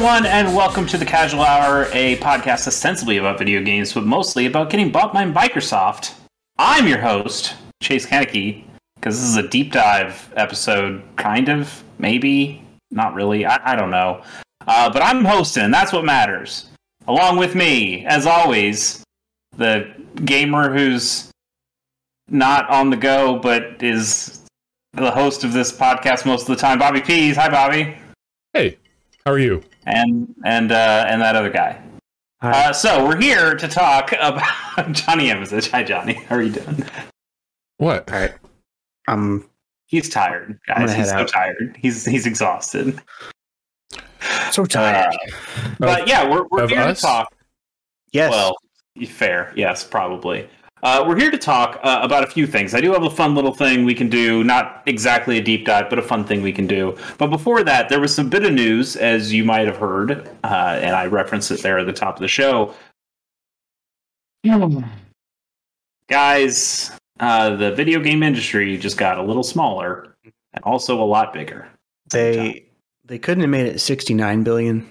Everyone, and welcome to the Casual Hour, a podcast ostensibly about video games, but mostly about getting bought by Microsoft. I'm your host, Chase Koeneke, because this is a deep dive episode, kind of, maybe, not really, I, I don't know. Uh, but I'm hosting, and that's what matters. Along with me, as always, the gamer who's not on the go, but is the host of this podcast most of the time, Bobby Pease. Hi, Bobby. Hey, how are you? And and uh, and that other guy. Uh, so we're here to talk about Johnny Amizich. Hi, Johnny. How are you doing? What? All right. Um, He's tired, I'm guys. He's head so out. tired. He's he's exhausted. so tired. But yeah, we're we're here us? to talk. yes. Well, fair. Yes, probably. Uh, we're here to talk uh, about a few things. I do have a fun little thing we can do, not exactly a deep dive, but a fun thing we can do. But before that, there was some bit of news, as you might have heard, uh, and I referenced it there at the top of the show. Guys, uh, the video game industry just got a little smaller and also a lot bigger. they they couldn't have made it 69 billion.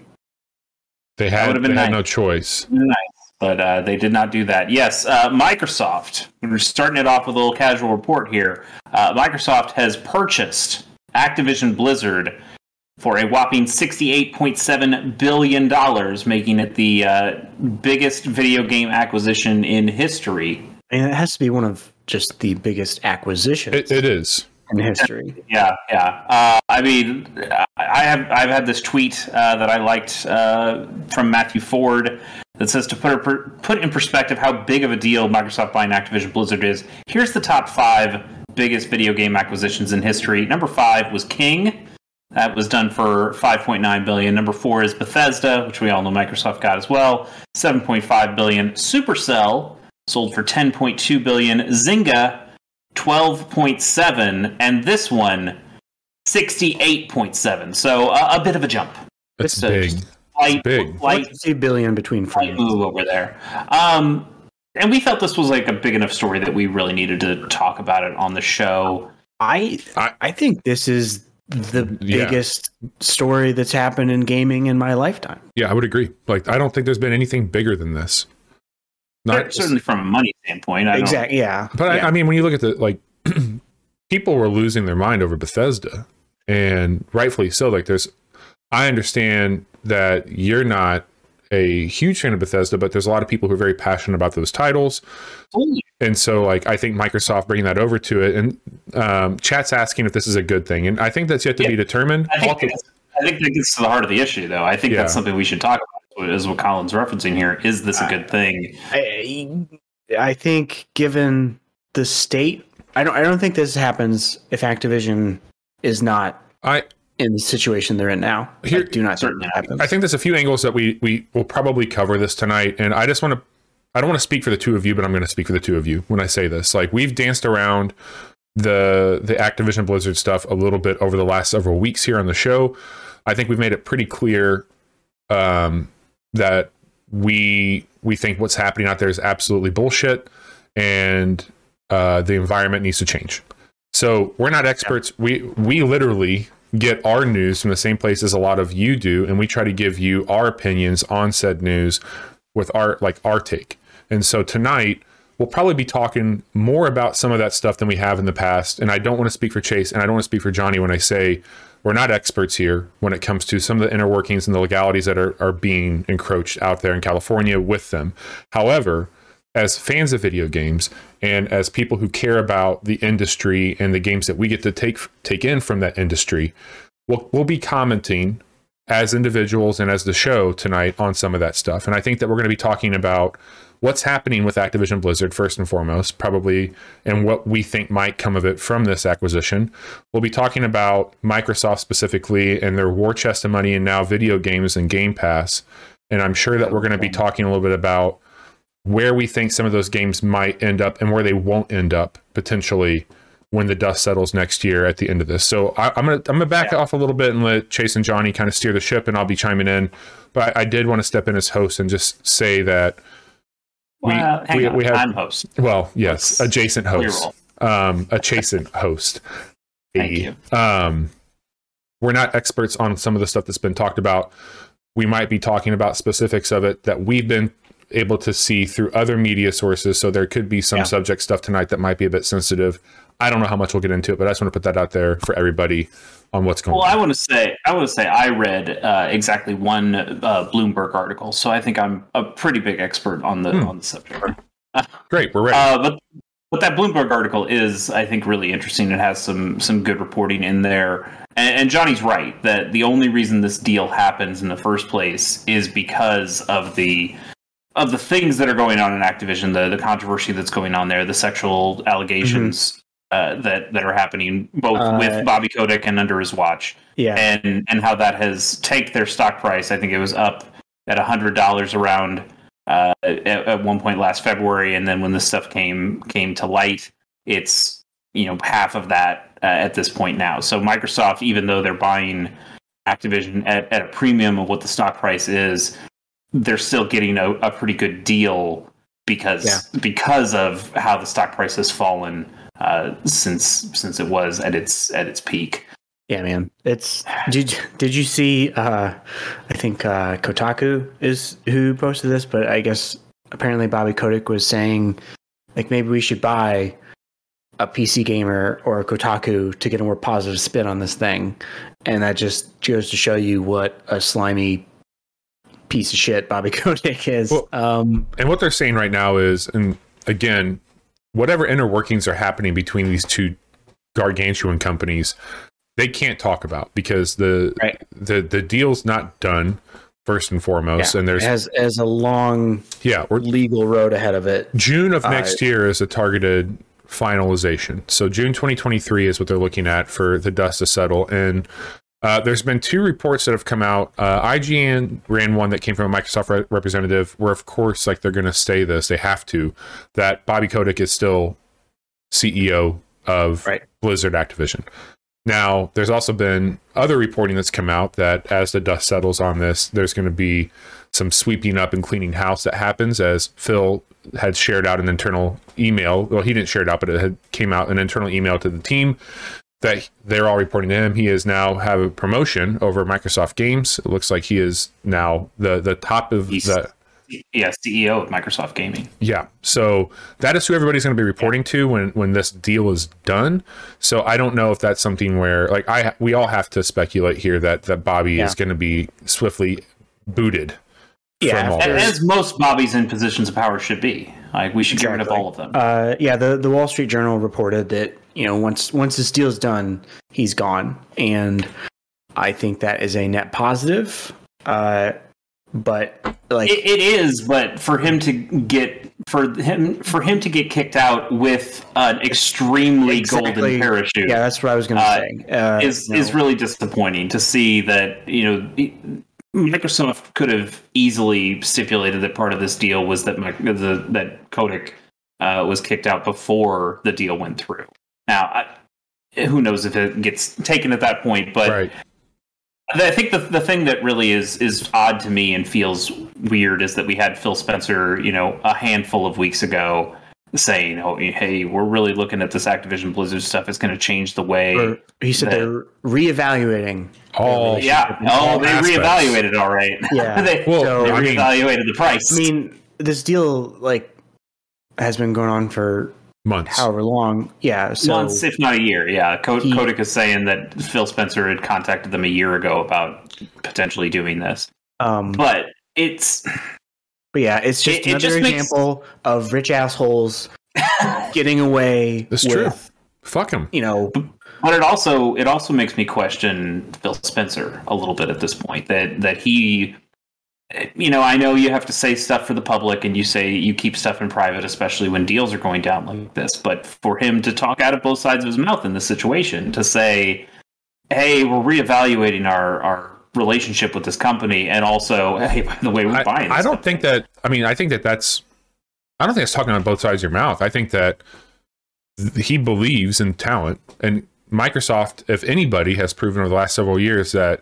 They had, would've they had no choice. Nice. But uh, they did not do that. Yes, uh, Microsoft. We're starting it off with a little casual report here. Uh, Microsoft has purchased Activision Blizzard for a whopping $68.7 billion, making it the uh, biggest video game acquisition in history. And it has to be one of just the biggest acquisitions It, it is. in history. Yeah, yeah. Uh, I mean, I have I've had this tweet uh, that I liked uh, from Matthew Ford that says to put per, put in perspective how big of a deal Microsoft buying Activision Blizzard is. Here's the top five biggest video game acquisitions in history. Number five was King. That was done for 5.9 billion. Number four is Bethesda, which we all know Microsoft got as well, 7.5 billion. Supercell sold for 10.2 billion. Zynga 12.7 and this one 68.7 so uh, a bit of a jump That's Just a- big. just Light, big. light, Let's billion between light friends. move over there um and we felt this was like a big enough story that we really needed to talk about it on the show I I- I think this is the Yeah. biggest story that's happened in gaming in my lifetime. Yeah, I would agree. Like, I don't think there's been anything bigger than this. Not certainly from a money standpoint I don't- Exactly. Yeah. But yeah. I, I mean, when you look at the like, people were losing their mind over Bethesda, and rightfully so. Like, there's, I understand that you're not a huge fan of Bethesda, but there's a lot of people who are very passionate about those titles, and so like, I think Microsoft bringing that over to it, and um, chat's asking if this is a good thing, and I think that's yet to Yeah. be determined. I think, that's- I think that gets to the heart of the issue though I think Yeah. that's something we should talk about is what Colin's referencing here is this a good thing I, I think given the state, I don't I don't think this happens if Activision is not I in the situation they're in now. Here- I do not think Certainly. that happens. I think there's a few angles that we we will probably cover this tonight, and I just want to. I don't want to speak for the two of you, but I'm going to speak for the two of you when I say this. Like we've danced around the the Activision Blizzard stuff a little bit over the last several weeks here on the show. I think we've made it pretty clear um, that we we think what's happening out there is absolutely bullshit, and uh, the environment needs to change. So we're not experts. We we literally get our news from the same place as a lot of you do, and we try to give you our opinions on said news with our like our take. And so tonight we'll probably be talking more about some of that stuff than we have in the past. And I don't want to speak for Chase, and I don't want to speak for Johnny when I say we're not experts here when it comes to some of the inner workings and the legalities that are, are being encroached out there in California with them. However, as fans of video games and as people who care about the industry and the games that we get to take take in from that industry, we'll, we'll be commenting as individuals and as the show tonight on some of that stuff. And I think that we're going to be talking about what's happening with Activision Blizzard first and foremost, probably, and what we think might come of it from this acquisition. We'll be talking about Microsoft specifically and their war chest of money and now video games and Game Pass. And I'm sure that we're going to be talking a little bit about where we think some of those games might end up and where they won't end up potentially when the dust settles next year at the end of this. So I, I'm gonna I'm gonna back off a little bit and let Chase and Johnny kind of steer the ship, and I'll be chiming in. But I, I did want to step in as host and just say that we well, we, on. we have I'm host well yes adjacent host um adjacent host. Thank you. Um, we're not experts on some of the stuff that's been talked about. we might be talking about specifics of it that we've been able to see through other media sources. So there could be some Yeah. subject stuff tonight that might be a bit sensitive. I don't know how much we'll get into it, but I just want to put that out there for everybody on what's going Well, on. I want to say I want to say I read uh, exactly one uh, Bloomberg article, so I think I'm a pretty big expert on the Hmm. on the subject. Great, we're ready. Uh, but but that Bloomberg article is, I think, really interesting. It has some some good reporting in there, and, and Johnny's right that the only reason this deal happens in the first place is because of the of the things that are going on in Activision, the the controversy that's going on there, the sexual allegations uh, that that are happening both Uh, with Bobby Kotick and under his watch Yeah. and and how that has tanked their stock price. I think it was up at hundred dollars around uh, at, at one point last February, and then when this stuff came came to light, it's you know half of that uh, at this point now. So Microsoft, even though they're buying Activision at, at a premium of what the stock price is, they're still getting a, a pretty good deal because Yeah. because of how the stock price has fallen uh, since since it was at its at its peak. Yeah, man. It's did did you see uh I think uh Kotaku is who posted this, but I guess apparently Bobby Kotick was saying like maybe we should buy a PC gamer or a Kotaku to get a more positive spin on this thing. And that just goes to show you what a slimy piece of shit Bobby Kotick is. Well- um and what they're saying right now is, and again, whatever inner workings are happening between these two gargantuan companies, they can't talk about because the Right. the the deal's not done first and foremost, yeah, and there's has as a long yeah, legal road ahead of it. June of Uh, next year is a targeted finalization. So June 2023 is what they're looking at for the dust to settle. And uh, there's been two reports that have come out. Uh, IGN ran one that came from a Microsoft re- representative, where of course, like they're going to stay this, they have to. That Bobby Kotick is still CEO of Right. Blizzard Activision. Now, there's also been other reporting that's come out that as the dust settles on this, there's going to be some sweeping up and cleaning house that happens as Phil had shared out an internal email. Well, he didn't share it out, but it had came out an internal email to the team that they're all reporting to him. He is now have a promotion over Microsoft Games. It looks like he is now the the top of He's- the Yeah, CEO of Microsoft Gaming. yeah. So that is who everybody's going to be reporting to when when this deal is done. So I don't know if that's something where like I we all have to speculate here that that Bobby Yeah. is going to be swiftly booted. Yeah, from all after- this. As most Bobbies in positions of power should be. Like we should get rid of all of them. Uh, yeah, the the Wall Street Journal reported that you know once once this deal's done, he's gone, and I think that is a net positive. Uh, but like, It, it is, but for him to get for him for him to get kicked out with an extremely Exactly. golden parachute yeah, that's what I was going to Uh, say. Uh, is you is really disappointing to see that you know Microsoft could have easily stipulated that part of this deal was that Mic- the, that Kotick uh, was kicked out before the deal went through. Now, I, who knows if it gets taken at that point? But right. I think the the thing that really is is odd to me and feels weird is that we had Phil Spencer, you know, a handful of weeks ago saying, "Oh, hey, we're really looking at this Activision Blizzard stuff. It's going to change the way." or he said that- they're reevaluating. Oh, yeah. all Oh, they aspects. reevaluated. All right. Yeah. they, Well, So- they I mean- reevaluated the price. I mean, this deal like has been going on for months. however long. Yeah, so months, if not a year. Yeah, Co- He- Kotick is saying that Phil Spencer had contacted them a year ago about potentially doing this, um, but it's But yeah, it's just It- it another just makes- example of rich assholes getting away That's with, true. Fuck them. you know, But it also it also makes me question Phil Spencer a little bit at this point that that he you know I know you have to say stuff for the public and you say you keep stuff in private especially when deals are going down like this but for him to talk out of both sides of his mouth in this situation to say hey we're reevaluating our our relationship with this company and also hey by the way we're I, buying I don't think that. I mean, I think that that's. I don't think it's talking on both sides of your mouth. I think that he believes in talent, and Microsoft, if anybody, has proven over the last several years that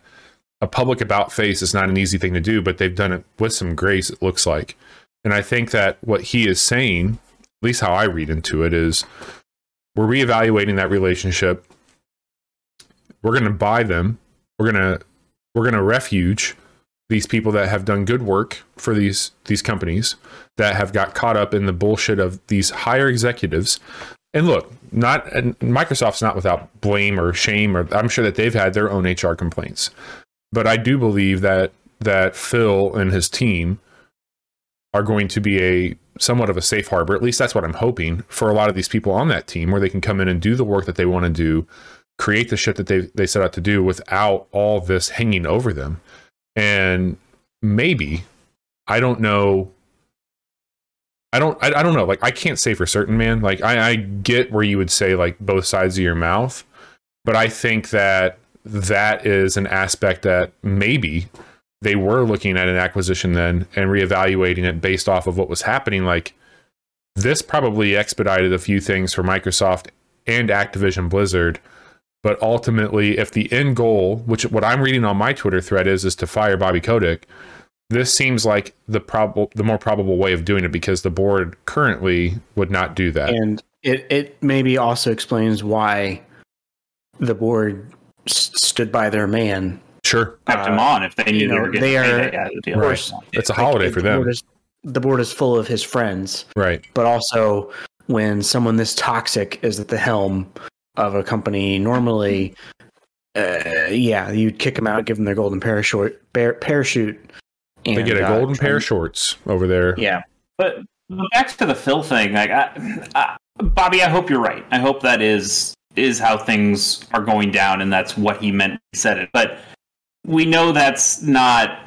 a public about face is not an easy thing to do, but they've done it with some grace. It looks like, and I think that what he is saying, at least how I read into it, is we're reevaluating that relationship. We're going to buy them. We're going to we're going to refuge these people that have done good work for these these companies that have got caught up in the bullshit of these higher executives. And look, not and Microsoft's not without blame or shame or I'm sure that they've had their own HR complaints. But I do believe that that Phil and his team are going to be a somewhat of a safe harbor. At least that's what I'm hoping for a lot of these people on that team where they can come in and do the work that they want to do, create the shit that they they set out to do without all this hanging over them. And maybe I don't know I don't I, I don't know. Like I can't say for certain, man. Like I, I get where you would say like both sides of your mouth, but I think that that is an aspect that maybe they were looking at an acquisition then and reevaluating it based off of what was happening. Like this probably expedited a few things for Microsoft and Activision Blizzard. But ultimately, if the end goal, which what I'm reading on my Twitter thread is, is to fire Bobby Kotick, this seems like the probable, the more probable way of doing it because the board currently would not do that. And it it maybe also explains why the board s- stood by their man. Sure, kept him Uh, on if they knew you they know, were getting they are- payday of the. Right. it's a holiday Like, for the them, board is- the board is full of his friends, right? but also when someone this toxic is at the helm of a company, normally, uh, yeah, you'd kick them out, give them their golden parachute, bear, parachute. They get a uh, golden try pair of shorts over there. Yeah, But but back to the Phil thing, like I, I, Bobby, I hope you're right. I hope that is is how things are going down, and that's what he meant. when He said it, but we know that's not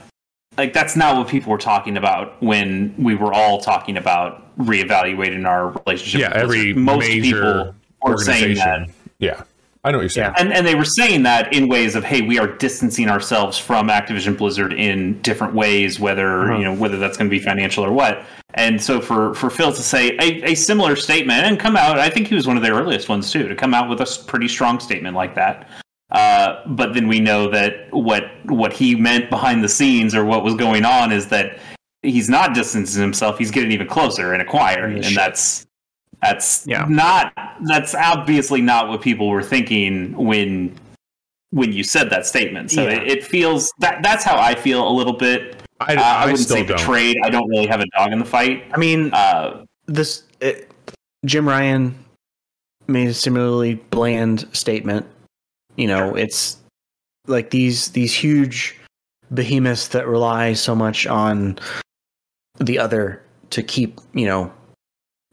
like that's not what people were talking about when we were all talking about reevaluating our relationship. Yeah, every most major people were saying that. Organization. Yeah, I know what you're saying. Yeah. And, and they were saying that in ways of, hey, we are distancing ourselves from Activision Blizzard in different ways, whether Uh-huh. you know whether that's going to be financial or what. And so for for Phil to say a, a similar statement and come out, I think he was one of the earliest ones too to come out with a pretty strong statement like that. Uh, but then we know that what what he meant behind the scenes or what was going on is that he's not distancing himself; he's getting even closer and acquiring, Yeah, and that's that's Yeah. not that's obviously not what people were thinking when when you said that statement. So Yeah. it, it feels that that's how I feel a little bit. I, Uh, I, I, wouldn't still say don't. betrayed. I don't really have a dog in the fight. I mean, Uh, this it, Jim Ryan made a similarly bland statement. You know, it's like these these huge behemoths that rely so much on the other to keep you know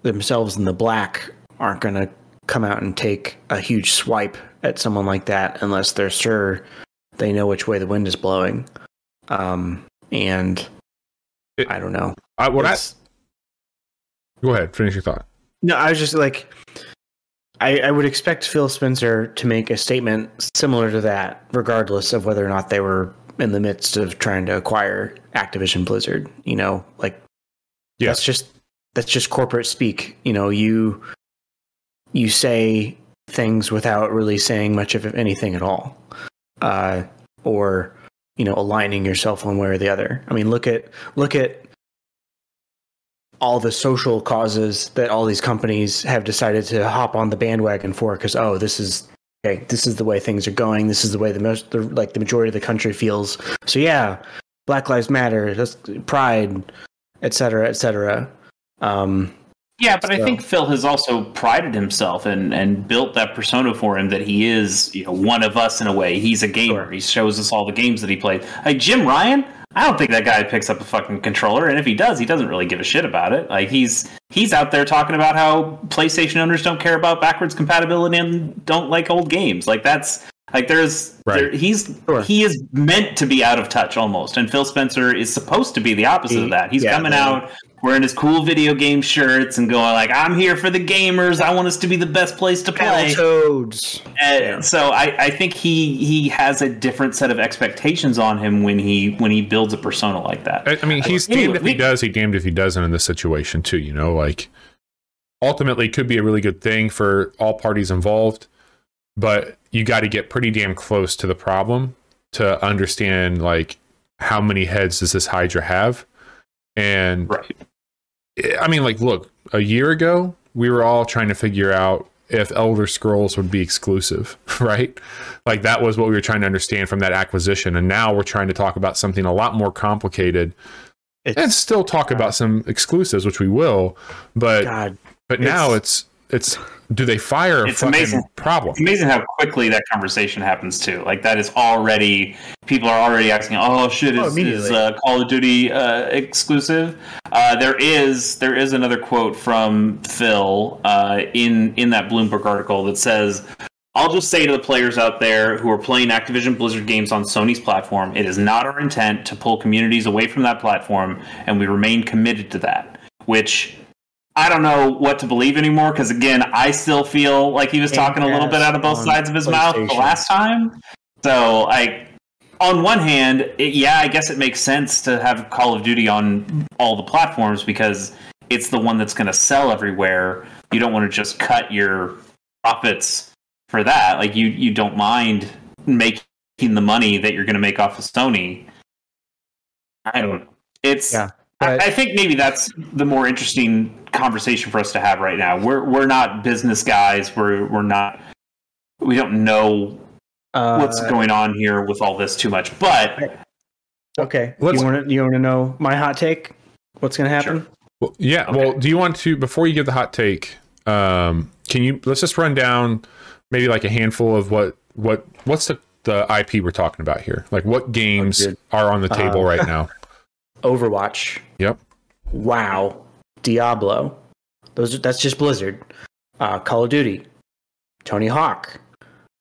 themselves in the black aren't going to come out and take a huge swipe at someone like that unless they're sure they know which way the wind is blowing. Um, and It- I don't know. I, what I, go ahead, finish your thought. No, I was just like, I, I would expect Phil Spencer to make a statement similar to that, regardless of whether or not they were in the midst of trying to acquire Activision Blizzard. You know, like Yeah. that's just that's just corporate speak. You know, you you say things without really saying much of anything at all, uh, or you know, aligning yourself one way or the other. I mean, look at look at all the social causes that all these companies have decided to hop on the bandwagon for because oh this is okay this is the way things are going this is the way the most the, like the majority of the country feels so yeah black lives matter pride etc etc um yeah, but I think Phil has also prided himself and and built that persona for him that he is you know one of us in a way. He's a gamer. Sure. He shows us all the games that he played. Like Jim Ryan, I don't think that guy picks up a fucking controller, and if he does, he doesn't really give a shit about it. Like he's he's out there talking about how PlayStation owners don't care about backwards compatibility and don't like old games. Like that's like there's Right. there, he's Sure. he is meant to be out of touch almost, and Phil Spencer is supposed to be the opposite He- of that. He's yeah, coming the- out wearing his cool video game shirts and going like, "I'm here for the gamers. I want us to be the best place to play." Battletoads And so I, I think he he has a different set of expectations on him when he when he builds a persona like that. I, I mean, he's Anyway, damned if he we- does, he damned if he doesn't in this situation too. You know, like ultimately could be a really good thing for all parties involved, but you got to get pretty damn close to the problem to understand like how many heads does this Hydra have, and Right. I mean, like, look, a year ago we were all trying to figure out if Elder Scrolls would be exclusive, right? Like that was what we were trying to understand from that acquisition, and now we're trying to talk about something a lot more complicated, It's, and still talk about some exclusives, which we will. But God, but now it's it's do they fire It's fucking amazing. problem? It's amazing how quickly that conversation happens too. Like that is already people are already asking, "Oh shit, Oh, is, is immediately. uh, Call of Duty uh, exclusive?" Uh, there is there is another quote from Phil uh, in in that Bloomberg article that says. I'll just say to the players out there who are playing Activision Blizzard games on Sony's platform, it is not our intent to pull communities away from that platform, and we remain committed to that. Which I don't know what to believe anymore because again, I still feel like he was Game talking a little bit out of both sides of his mouth the last time. So, like, on one hand, it, yeah, I guess it makes sense to have Call of Duty on all the platforms because it's the one that's going to sell everywhere. You don't want to just cut your profits for that. Like, you you don't mind making the money that you're going to make off of Sony. I don't know. It's Yeah, I, but- I think maybe that's the more interesting conversation for us to have right now. We're we're not business guys. We're we're not. We don't know uh, what's going on here with all this too much. But Okay, Let's- you want to you want to know my hot take? What's going to happen? Well, yeah. Okay. Well, do you want to before you give the hot take? Um, can you let's just run down maybe like a handful of what what what's the the IP we're talking about here? Like what games good. are on the table Uh, right now? Overwatch. Yep. WoW, Diablo. Those are, that's just Blizzard. Uh, Call of Duty, Tony Hawk.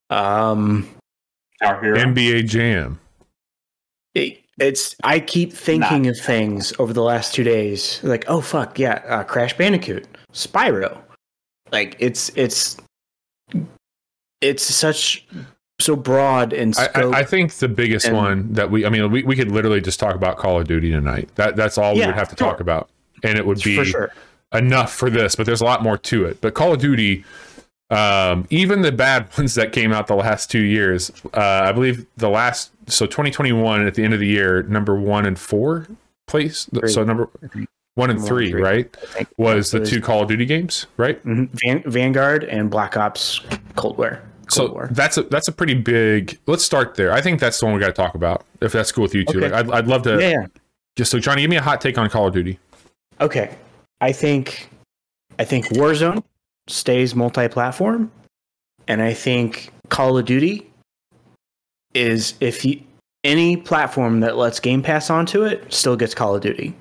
Um, our hero, NBA Jam. it, it's I keep thinking of things over the last two days. Like, oh fuck, yeah, uh, Crash Bandicoot, Spyro. Like it's it's it's such so broad in I, scope. I, I think the biggest And- one that we I mean we, we could literally just talk about Call of Duty tonight. That that's all we would have to sure. talk about. And it would be for sure. enough for this, but there's a lot more to it. But Call of Duty, um, even the bad ones that came out the last two years, uh, I believe the last so 2021 at the end of the year, number one and four place. Three. So number one and three, three. right, was the two Call of Duty games, right? Mhm. Van- Vanguard and Black Ops Cold War. Cold So War. that's a that's a pretty big. Let's start there. I think that's the one we got to talk about. If that's cool with you too, Okay. like I'd, I'd love to. yeah. Just so Johnny, give me a hot take on Call of Duty. Okay. I think I think Warzone stays multi-platform and I think Call of Duty is if you, any platform that lets Game Pass onto it still gets Call of Duty.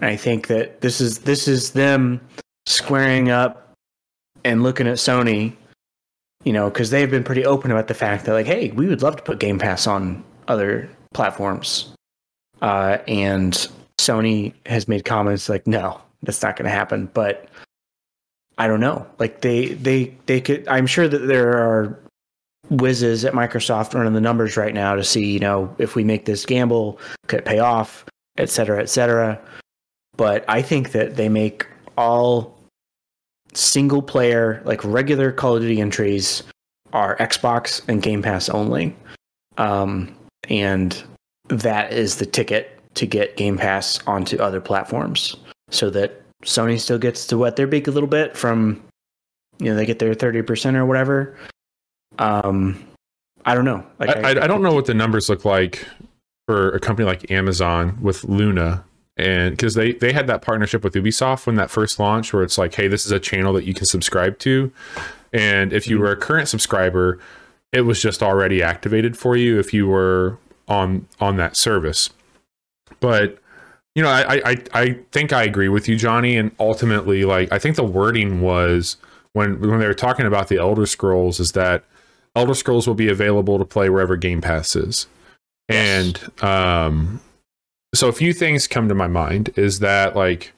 And I think that this is this is them squaring up and looking at Sony, you know, because they've been pretty open about the fact that like, hey, we would love to put Game Pass on other platforms, uh, and Sony has made comments like, no, that's not going to happen. But I don't know. Like they they they could. I'm sure that there are whizzes at Microsoft running the numbers right now to see, you know, if we make this gamble, could it pay off, et cetera, et cetera. But I think that they make all single player, like regular Call of Duty entries, are Xbox and Game Pass only. Um, and that is the ticket to get Game Pass onto other platforms so that Sony still gets to wet their beak a little bit from, you know, they get their 30% or whatever. Um, I don't know. Like, I, I, I don't know what the numbers look like for a company like Amazon with Luna, and because they they had that partnership with Ubisoft when that first launched, where it's like, hey, this is a channel that you can subscribe to, and if you were a current subscriber, it was just already activated for you if you were on on that service. But you know, I I I think I agree with you, Johnny, and ultimately, like I think the wording was when when they were talking about the Elder Scrolls is that Elder Scrolls will be available to play wherever Game Pass is. Yes. And um so a few things come to my mind is that like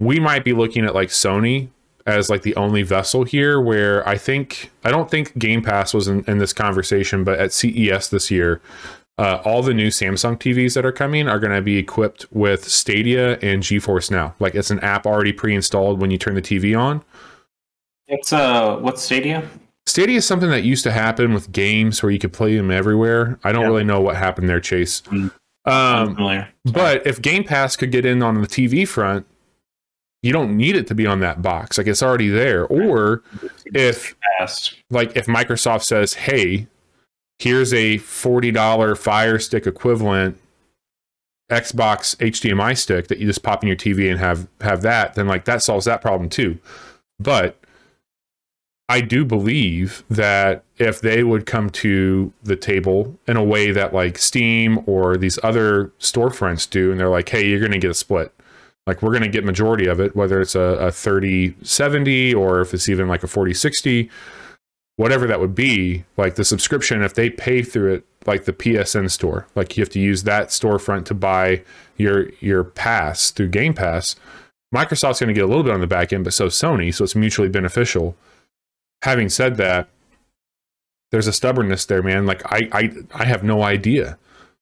we might be looking at like Sony as like the only vessel here where I think I don't think Game Pass was in, in this conversation, but at CES this year, uh, all the new Samsung TVs that are coming are going to be equipped with Stadia and GeForce Now. Like it's an app already pre-installed when you turn the TV on. it's uh, what's Stadia? Stadia is something that used to happen with games where you could play them everywhere. I don't Yeah. really know what happened there, Chase. Mm. Um, familiar. but if Game Pass could get in on the TV front, you don't need it to be on that box. Like it's already there. Or if like if Microsoft says, "Hey, here's a $40 Fire Stick equivalent Xbox HDMI stick that you just pop in your TV and have have that," then like that solves that problem too. But I do believe that if they would come to the table in a way that like Steam or these other storefronts do, and they're like, hey, you're going to get a split. Like we're going to get majority of it, whether it's a, a 30 70 or if it's even like a 40 60, whatever that would be, like the subscription, if they pay through it, like the PSN store, like you have to use that storefront to buy your your pass through Game Pass. Microsoft's going to get a little bit on the back end, but so Sony, so it's mutually beneficial having said that, there's a stubbornness there, man. Like I, I, I have no idea.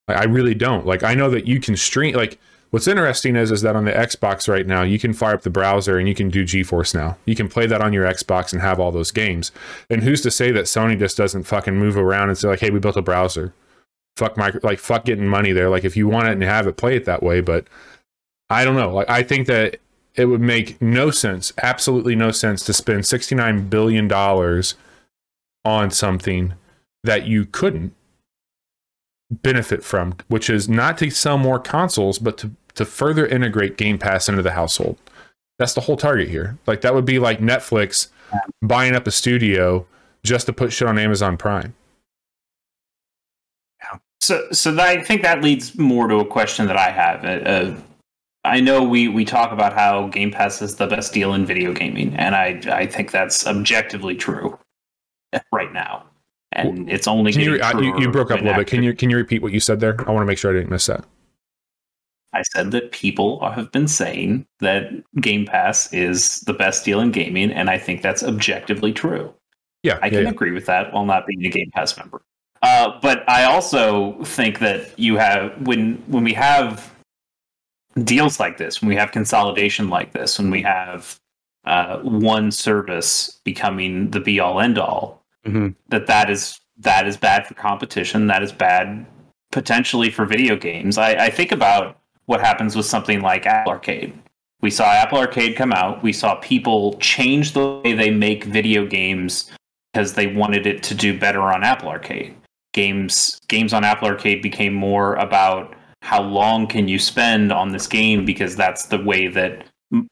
Like I really don't. Like I know that you can stream. Like what's interesting is, is that on the Xbox right now, you can fire up the browser and you can do GeForce now. You can play that on your Xbox and have all those games. And who's to say that Sony just doesn't fucking move around and say like, hey, we built a browser. Fuck my like fuck getting money there. Like if you want it and have it, play it that way. But I don't know. Like I think that it would make no sense, absolutely no sense to spend $69 billion on something that you couldn't benefit from, which is not to sell more consoles, but to, to further integrate Game Pass into the household. That's the whole target here. Like that would be like Netflix buying up a studio just to put shit on Amazon Prime. So, so that, I think that leads more to a question that I have. Uh, uh, I know we, we talk about how Game Pass is the best deal in video gaming, and I I think that's objectively true right now. And it's only Can you, uh, you, you broke up a little bit. Can you can you repeat what you said there? I want to make sure I didn't miss that. I said that people have been saying that Game Pass is the best deal in gaming, and I think that's objectively true. Yeah, I yeah, can yeah. agree with that while not being a Game Pass member. Uh, but I also think that you have when when we have deals like this, when we have consolidation like this, when we have uh, one service becoming the be all end all, Mhm. that that is that is bad for competition. That is bad potentially for video games. I, I think about what happens with something like Apple Arcade. We saw Apple Arcade come out. We saw people change the way they make video games because they wanted it to do better on Apple Arcade. Games games on Apple Arcade became more about how long can you spend on this game because that's the way that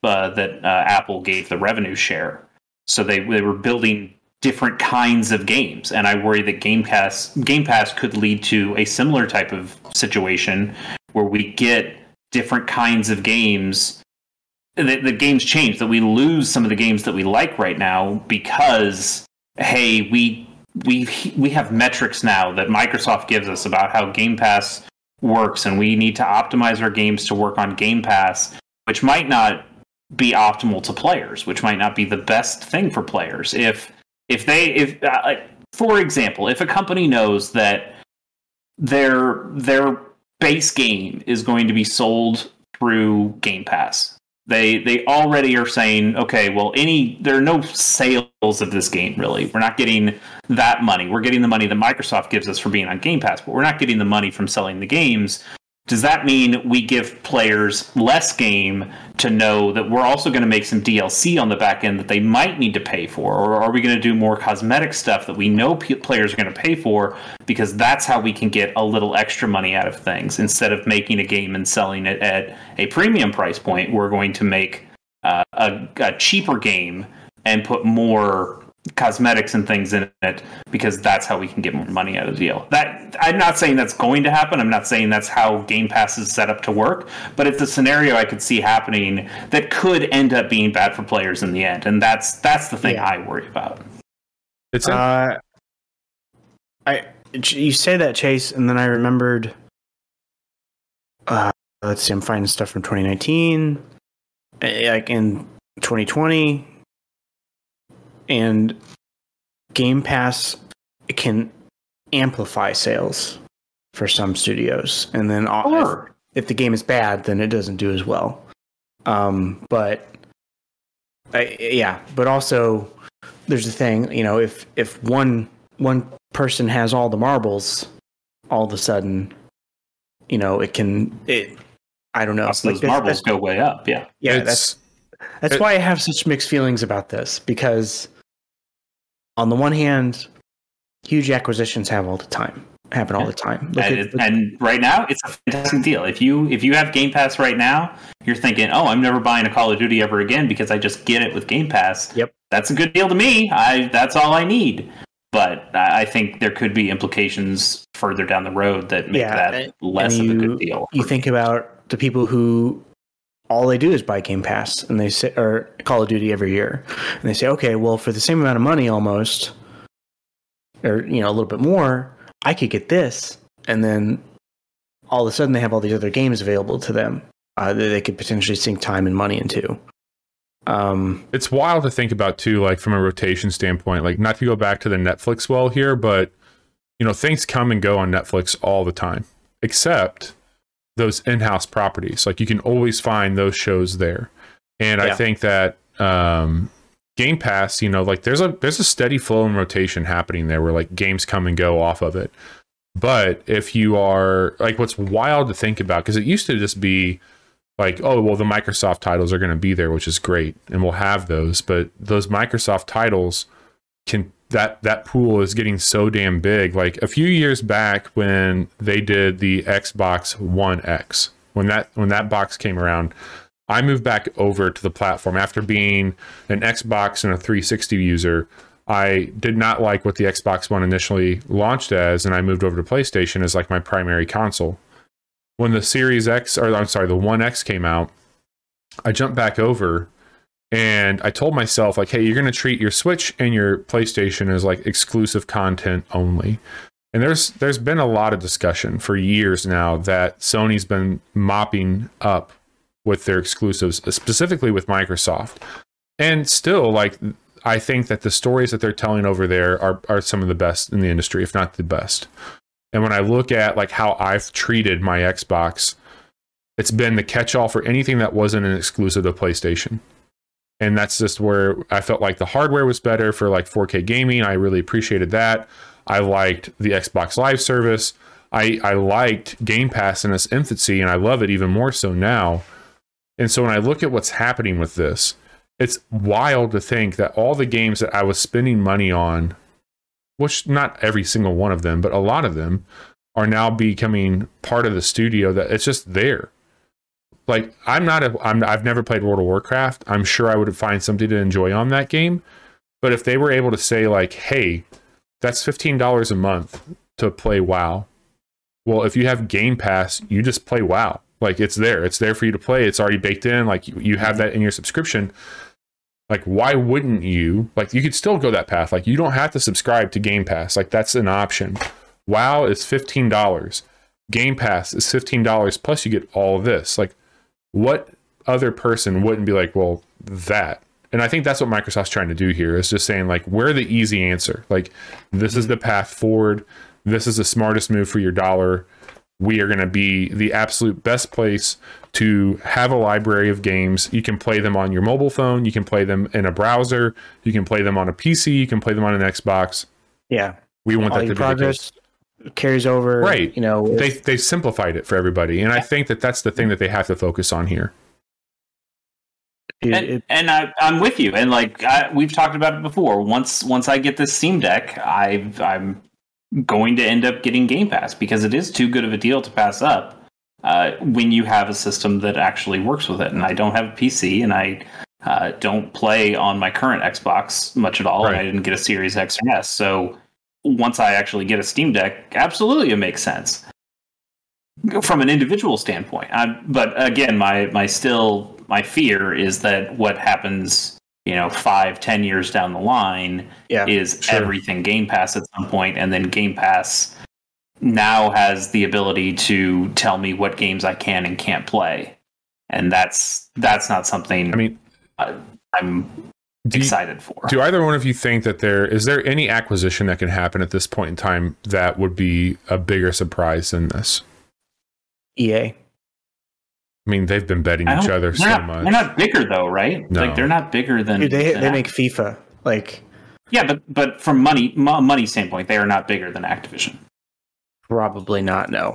uh, that uh, Apple gave the revenue share. So they they were building different kinds of games, and I worry that Game Pass Game Pass could lead to a similar type of situation where we get different kinds of games. The, the games change that we lose some of the games that we like right now because hey we we we have metrics now that Microsoft gives us about how Game Pass works and we need to optimize our games to work on Game Pass which might not be optimal to players which might not be the best thing for players. If if they if uh, for example if a company knows that their their base game is going to be sold through Game Pass they they already are saying okay well any there are no sales of this game really. We're not getting that money. We're getting the money that microsoft gives us for being on game pass but we're not getting the money from selling the games does that mean we give players less game to know that we're also going to make some DLC on the back end that they might need to pay for? Or are we going to do more cosmetic stuff that we know p- players are going to pay for because that's how we can get a little extra money out of things instead of making a game and selling it at a premium price point? We're going to make uh, a, a cheaper game and put more cosmetics and things in it because that's how we can get more money out of the deal. That I'm not saying that's going to happen. I'm not saying that's how Game Pass is set up to work, but it's a scenario I could see happening that could end up being bad for players in the end, and that's that's the thing Yeah. I worry about. It's in- Uh, I you say that Chase, and then I remembered. Uh, let's see, I'm finding stuff from 2019, eh, like in 2020, and Game Pass can amplify sales for some studios, and then all, Sure. if, if the game is bad, then it doesn't do as well. Um, but I, yeah, but also there's the thing, you know, if if one one person has all the marbles, all of a sudden, you know, it can it. I don't know. Plus, Like, those that's- marbles go way up. Yeah. Yeah, it's, that's that's It- why I have such mixed feelings about this because, on the one hand, huge acquisitions have all the time happen all the time. Look and, at- and right now, it's a fantastic deal. If you if you have Game Pass right now, you're thinking, "Oh, I'm never buying a Call of Duty ever again because I just get it with Game Pass." Yep. that's a good deal to me. I that's all I need. But I think there could be implications further down the road that make Yeah, that less and of a good deal. you think about the people who all they do is buy Game Pass and they say or Call of Duty every year, and they say, okay, well, for the same amount of money, almost, or you know, a little bit more, I could get this, and then all of a sudden they have all these other games available to them uh, that they could potentially sink time and money into. Um, it's wild to think about too like from a rotation standpoint like not to go back to the netflix well here but you know things come and go on netflix all the time except those in-house properties. Like you can always find those shows there. And i think that um game pass you know like there's a there's a steady flow and rotation happening there where like games come and go off of it. But if you are like what's wild to think about because it used to just be like oh well the microsoft titles are going to be there which is great and we'll have those. But those microsoft titles can that that pool is getting so damn big. Like a few years back when they did the xbox one x when that when that box came around i moved back over to the platform. After being an xbox and a 360 user i did not like what the xbox one initially launched as and i moved over to playstation as like my primary console. When the Series X or I'm sorry, the One X came out, I jumped back over and I told myself like, hey, you're going to treat your Switch and your PlayStation as like exclusive content only. And there's there's been a lot of discussion for years now that Sony's been mopping up with their exclusives, uh, specifically with Microsoft. And still like I think that the stories that they're telling over there are are some of the best in the industry, if not the best. And when I look at like how I've treated my Xbox, it's been the catch-all for anything that wasn't an exclusive to PlayStation. And that's just where I felt like the hardware was better for like 4K gaming. I really appreciated that. I liked the Xbox Live service. I, I liked Game Pass in its infancy, and I love it even more so now. And so when I look at what's happening with this, it's wild to think that all the games that I was spending money on which not every single one of them, but a lot of them are now becoming part of the studio that it's just there. Like I'm not a I'm I've never played World of Warcraft. I'm sure I would find something to enjoy on that game. But if they were able to say like, "Hey, that's $15 a month to play WoW." Well, if you have Game Pass, you just play WoW. Like it's there. It's there for you to play. It's already baked in. Like you, you have that in your subscription like why wouldn't you like you could still go that path like you don't have to subscribe to game pass like that's an option wow is $15 game pass is $15 plus you get all this like what other person wouldn't be like well that? And i think that's what microsoft's trying to do here is just saying like we're the easy answer? Like this is mm-hmm. the path forward. This is the smartest move for your dollar. We are going to be the absolute best place to have a library of games. You can play them on your mobile phone, you can play them in a browser, you can play them on a PC, you can play them on an Xbox. yeah, We want all that to be the case. Progress carries over. Right. You know, They if- they simplified it for everybody, and I think that that's the thing that they have to focus on here. it- and, it- and I, I'm with you. And like I, we've talked about it before. Once once I get this Steam Deck, I I'm going to end up getting Game Pass because it is too good of a deal to pass up. Uh, when you have a system that actually works with it, and I don't have a PC, and I uh, don't play on my current Xbox much at all, and I didn't get a Series X or S. So once I actually get a Steam Deck, absolutely it makes sense from an individual standpoint. I, but again, my my still my fear is that what happens, you know, five ten years down the line yeah, is sure. everything Game Pass at some point, and then Game Pass now has the ability to tell me what games I can and can't play, and that's that's not something I mean, I, I'm do, you, excited for. do either one of you think that there is there any acquisition that can happen at this point in time that would be a bigger surprise than this? EA. I mean, they've been betting each other they're so not, much. They're not bigger though, right? No. Like they're not bigger than. Dude, they than they make FIFA like Yeah, but but from money mo- money standpoint, they are not bigger than Activision. probably not. No,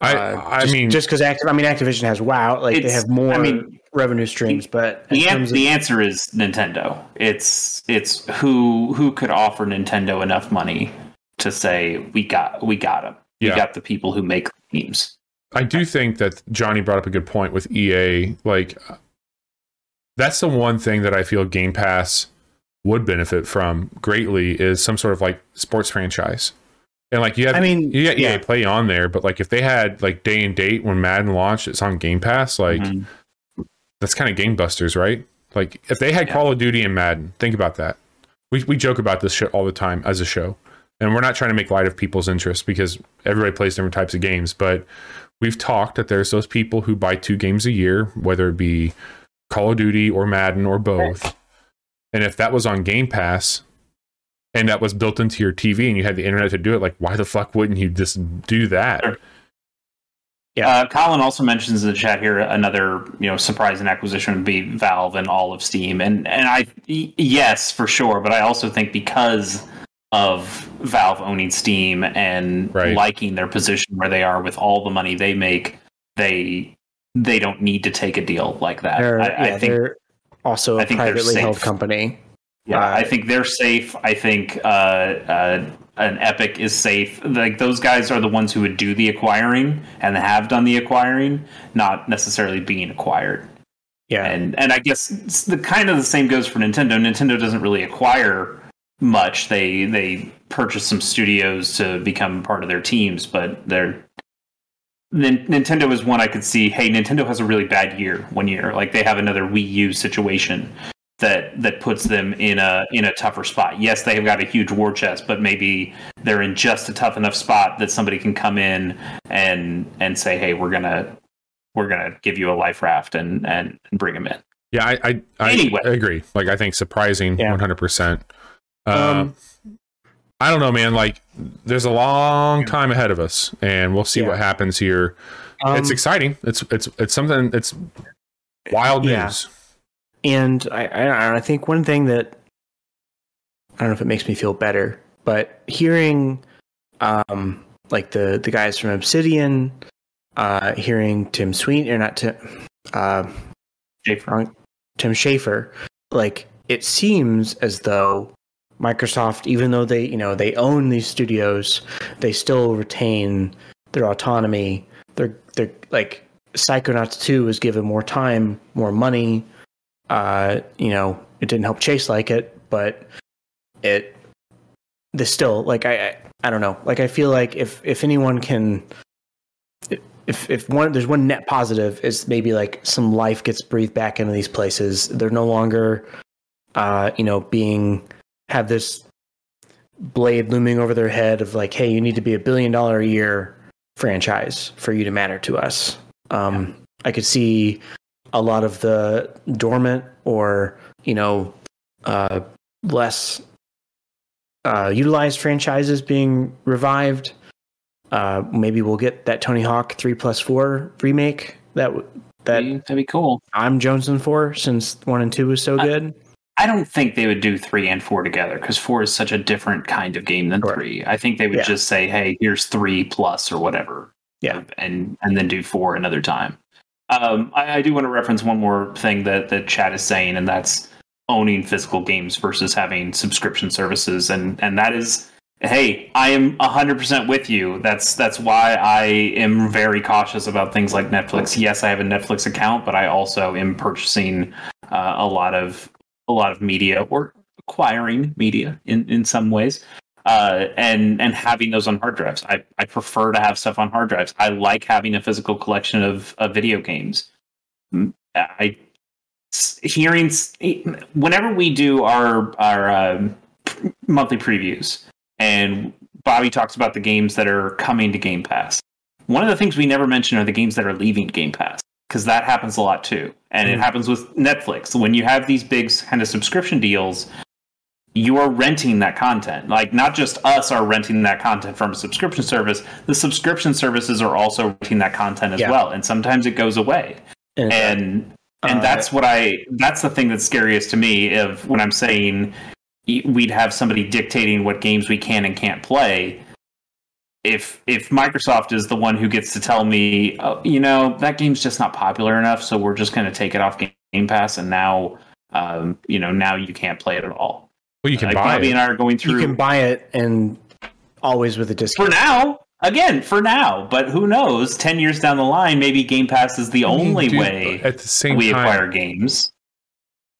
I Uh, I just, mean, just because Activ- I mean, Activision has WoW, like they have more. I mean, revenue streams, but The, an- of- the answer is Nintendo. It's it's who who could offer Nintendo enough money to say we got we got them. We Yeah. got the people who make games. I do think that Johnny brought up a good point with EA. Like, that's the one thing that I feel Game Pass would benefit from greatly is some sort of like sports franchise. And like you have, I mean, you got EA yeah. Play on there, but like if they had like day and date when Madden launched, it's on Game Pass. Like Mhm. That's kind of game busters, right? Like if they had Yeah. Call of Duty and Madden, think about that. We we joke about this shit all the time as a show, and we're not trying to make light of people's interests because everybody plays different types of games. But we've talked that there's those people who buy two games a year, whether it be Call of Duty or Madden or both. And if that was on Game Pass and that was built into your TV and you had the internet to do it, like why the fuck wouldn't you just do that? Sure. Yeah. Uh, Colin also mentions in the chat here another you know surprising acquisition would be Valve and all of Steam, and and I yes for sure, but I also think because of Valve owning Steam and Right. liking their position where they are with all the money they make, they they don't need to take a deal like that. they're, I, yeah, I think they're also a I think they're privately held safe. company. Yeah, Uh, I think they're safe. I think uh, uh, an Epic is safe. Like those guys are the ones who would do the acquiring and have done the acquiring, not necessarily being acquired. Yeah, And and I guess the kind of the same goes for Nintendo. Nintendo doesn't really acquire much. They they purchase some studios to become part of their teams, but they're Nintendo is one I could see. Hey, Nintendo has a really bad year one year. Like they have another Wii U situation that that puts them in a in a tougher spot. Yes, they've got a huge war chest, but maybe they're in just a tough enough spot that somebody can come in and and say, "Hey, we're gonna we're gonna give you a life raft and and, and bring them in." Yeah, I I, I Anyway. agree. Like I think surprising one hundred percent. Um Um, I don't know, man. Like there's a long time ahead of us and we'll see Yeah. what happens here. it's um, exciting. It's it's it's something it's wild Yeah. news. And I, I, I think one thing that I don't know if it makes me feel better, but hearing um, like the the guys from Obsidian, uh, hearing Tim Sweeney or not Tim, uh, Schafer. Tim Schafer, like it seems as though Microsoft, even though they you know they own these studios, they still retain their autonomy. They're they're like Psychonauts two was given more time, more money. Uh, you know, it didn't help Chase like it, but it this still like I, I I don't know. Like I feel like if if anyone can if if one there's one net positive is maybe like some life gets breathed back into these places. They're no longer uh, you know, being have this blade looming over their head of like, hey, you need to be a billion dollar a year franchise for you to matter to us. Um, I could see a lot of the dormant or you know uh, less uh, utilized franchises being revived. Uh, maybe we'll get that Tony Hawk three plus four remake that that That'd be, cool. I'm jonesing for since one and two was so I- good. I don't think they would do three and four together because four is such a different kind of game than three. I think they would Yeah. just say, "Hey, here's three plus or whatever." Yeah. and and then do four another time. Um, I, I do want to reference one more thing that that Chad is saying, and that's owning physical games versus having subscription services, and and that is. Hey, I am 100% with you. That's that's why I am very cautious about things like Netflix. Yes, I have a Netflix account, but I also am purchasing uh, a lot of a lot of media or acquiring media in, in some ways uh, and and having those on hard drives. I, I prefer to have stuff on hard drives. I like having a physical collection of, of video games. I I hearing whenever we do our our um, monthly previews and Bobby talks about the games that are coming to Game Pass. One of the things we never mention are the games that are leaving Game Pass because that happens a lot too. And it Mhm. happens with Netflix. When you have these big kind of subscription deals, you are renting that content. Like not just us are renting that content from a subscription service, the subscription services are also renting that content as Yeah. well. And sometimes it goes away. And, And and Uh, that's what I that's the thing that's scariest to me of when I'm saying we'd have somebody dictating what games we can and can't play. if if Microsoft is the one who gets to tell me, oh, you know, that game's just not popular enough, so we're just going to take it off Game Pass, and now, um, you know, now you can't play it at all. Well, you can like buy Bobby it. and I are going through. You can buy it and always with a discount. for now. Again, for now, but who knows? Ten years down the line, maybe Game Pass is the I mean, only dude, way At the same we time, acquire games.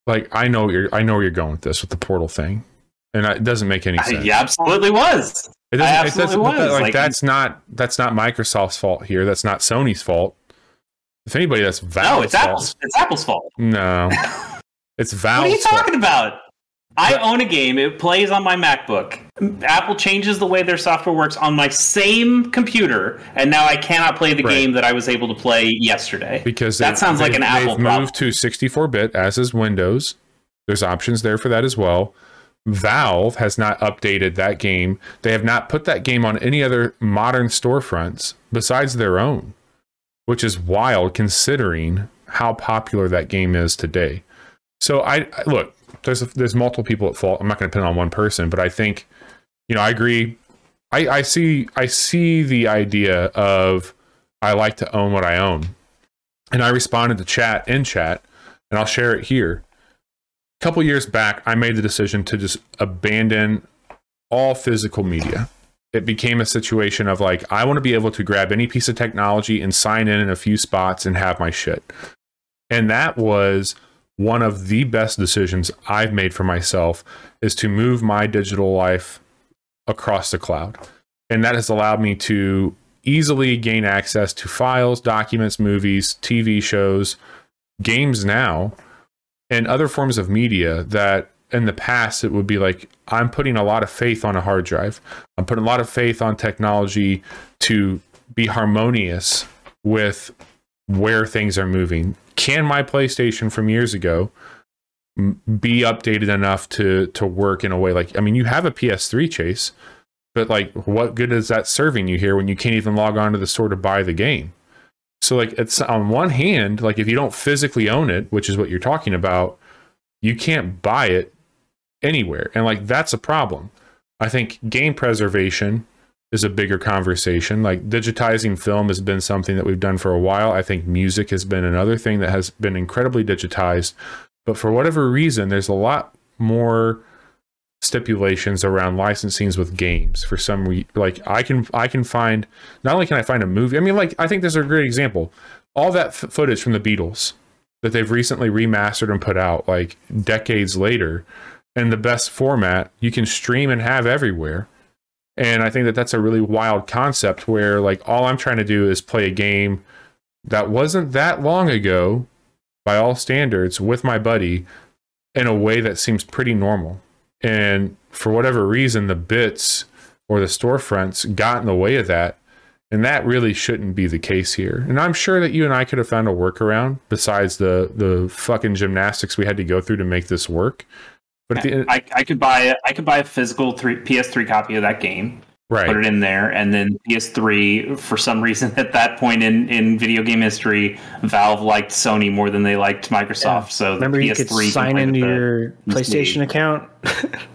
like I know you're, I know where you're going with this with the portal thing, and it doesn't make any sense. He absolutely was. It I doesn't. It absolutely doesn't but that- was. like, Like- that's not that's not Microsoft's fault here. That's not Sony's fault. If anybody, that's Valve's No, it's fault. Apple's. It's Apple's fault. No, it's Valve's What are you fault. talking about? I own a game. It plays on my MacBook. Apple changes the way their software works on my same computer, and now I cannot play the Right. game that I was able to play yesterday. because That sounds like an Apple They've problem. moved to 64-bit, as is Windows. There's options there for that as well. Valve has not updated that game. They have not put that game on any other modern storefronts besides their own, which is wild considering how popular that game is today. So I, I look, there's there's multiple people at fault. I'm not going to pin on one person, but I think, you know, I agree. I, I see I see the idea of I like to own what I own, and I responded to chat in chat, and I'll share it here. A couple years back, I made the decision to just abandon all physical media. It became a situation of like, I want to be able to grab any piece of technology and sign in in a few spots and have my shit. And that was one of the best decisions I've made for myself is to move my digital life across the cloud. And that has allowed me to easily gain access to files, documents, movies, TV shows, games now, and other forms of media that in the past it would be like I'm putting a lot of faith on a hard drive. I'm putting a lot of faith on technology to be harmonious with where things are moving. Can my PlayStation from years ago be updated enough to to work in a way like I mean you have a PS3 chase but like what good is that serving you here when you can't even log on to the store to buy the game? So like it's on one hand like if you don't physically own it which is what you're talking about you can't buy it anywhere. And like that's a problem. I think game preservation is a bigger conversation. Like digitizing film has been something that we've done for a while. I think music has been another thing that has been incredibly digitized. But for whatever reason there's a lot more stipulations around licensings with games for some re- like i can i can find not only can i find a movie i mean like i think this is a great example. All that f- footage from the beatles that they've recently remastered and put out like decades later in the best format you can stream and have everywhere and i think that that's a really wild concept where like all i'm trying to do is play a game that wasn't that long ago by all standards with my buddy in a way that seems pretty normal. And for whatever reason the bits or the storefronts got in the way of that. And that really shouldn't be the case here. And i'm sure that you and i could have found a workaround besides the the fucking gymnastics we had to go through to make this work but at the I, I could buy a, I could buy a physical three, PS3 copy of that game, put it in there, and then PS3. For some reason, at that point in, in video game history, Valve liked Sony more than they liked Microsoft. Yeah. So the Remember, you PS3 could sign into your PlayStation account.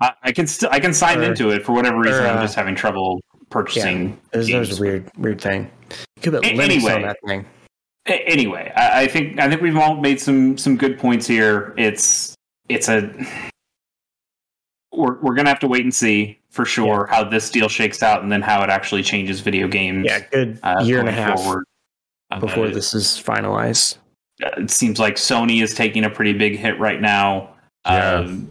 I, I can still I can sign Or- into it for whatever reason. or, I'm uh, just having trouble purchasing. It was, that was a weird, weird thing. You could put A- Linux anyway. on that thing. Anyway, I, I think I think we've all made some some good points here. It's it's a we're we're gonna have to wait and see for sure how this deal shakes out, and then how it actually changes video games. Yeah, good uh, year and a half forward. Uh, before this is finalized. it seems like Sony is taking a pretty big hit right now. Yeah. Um,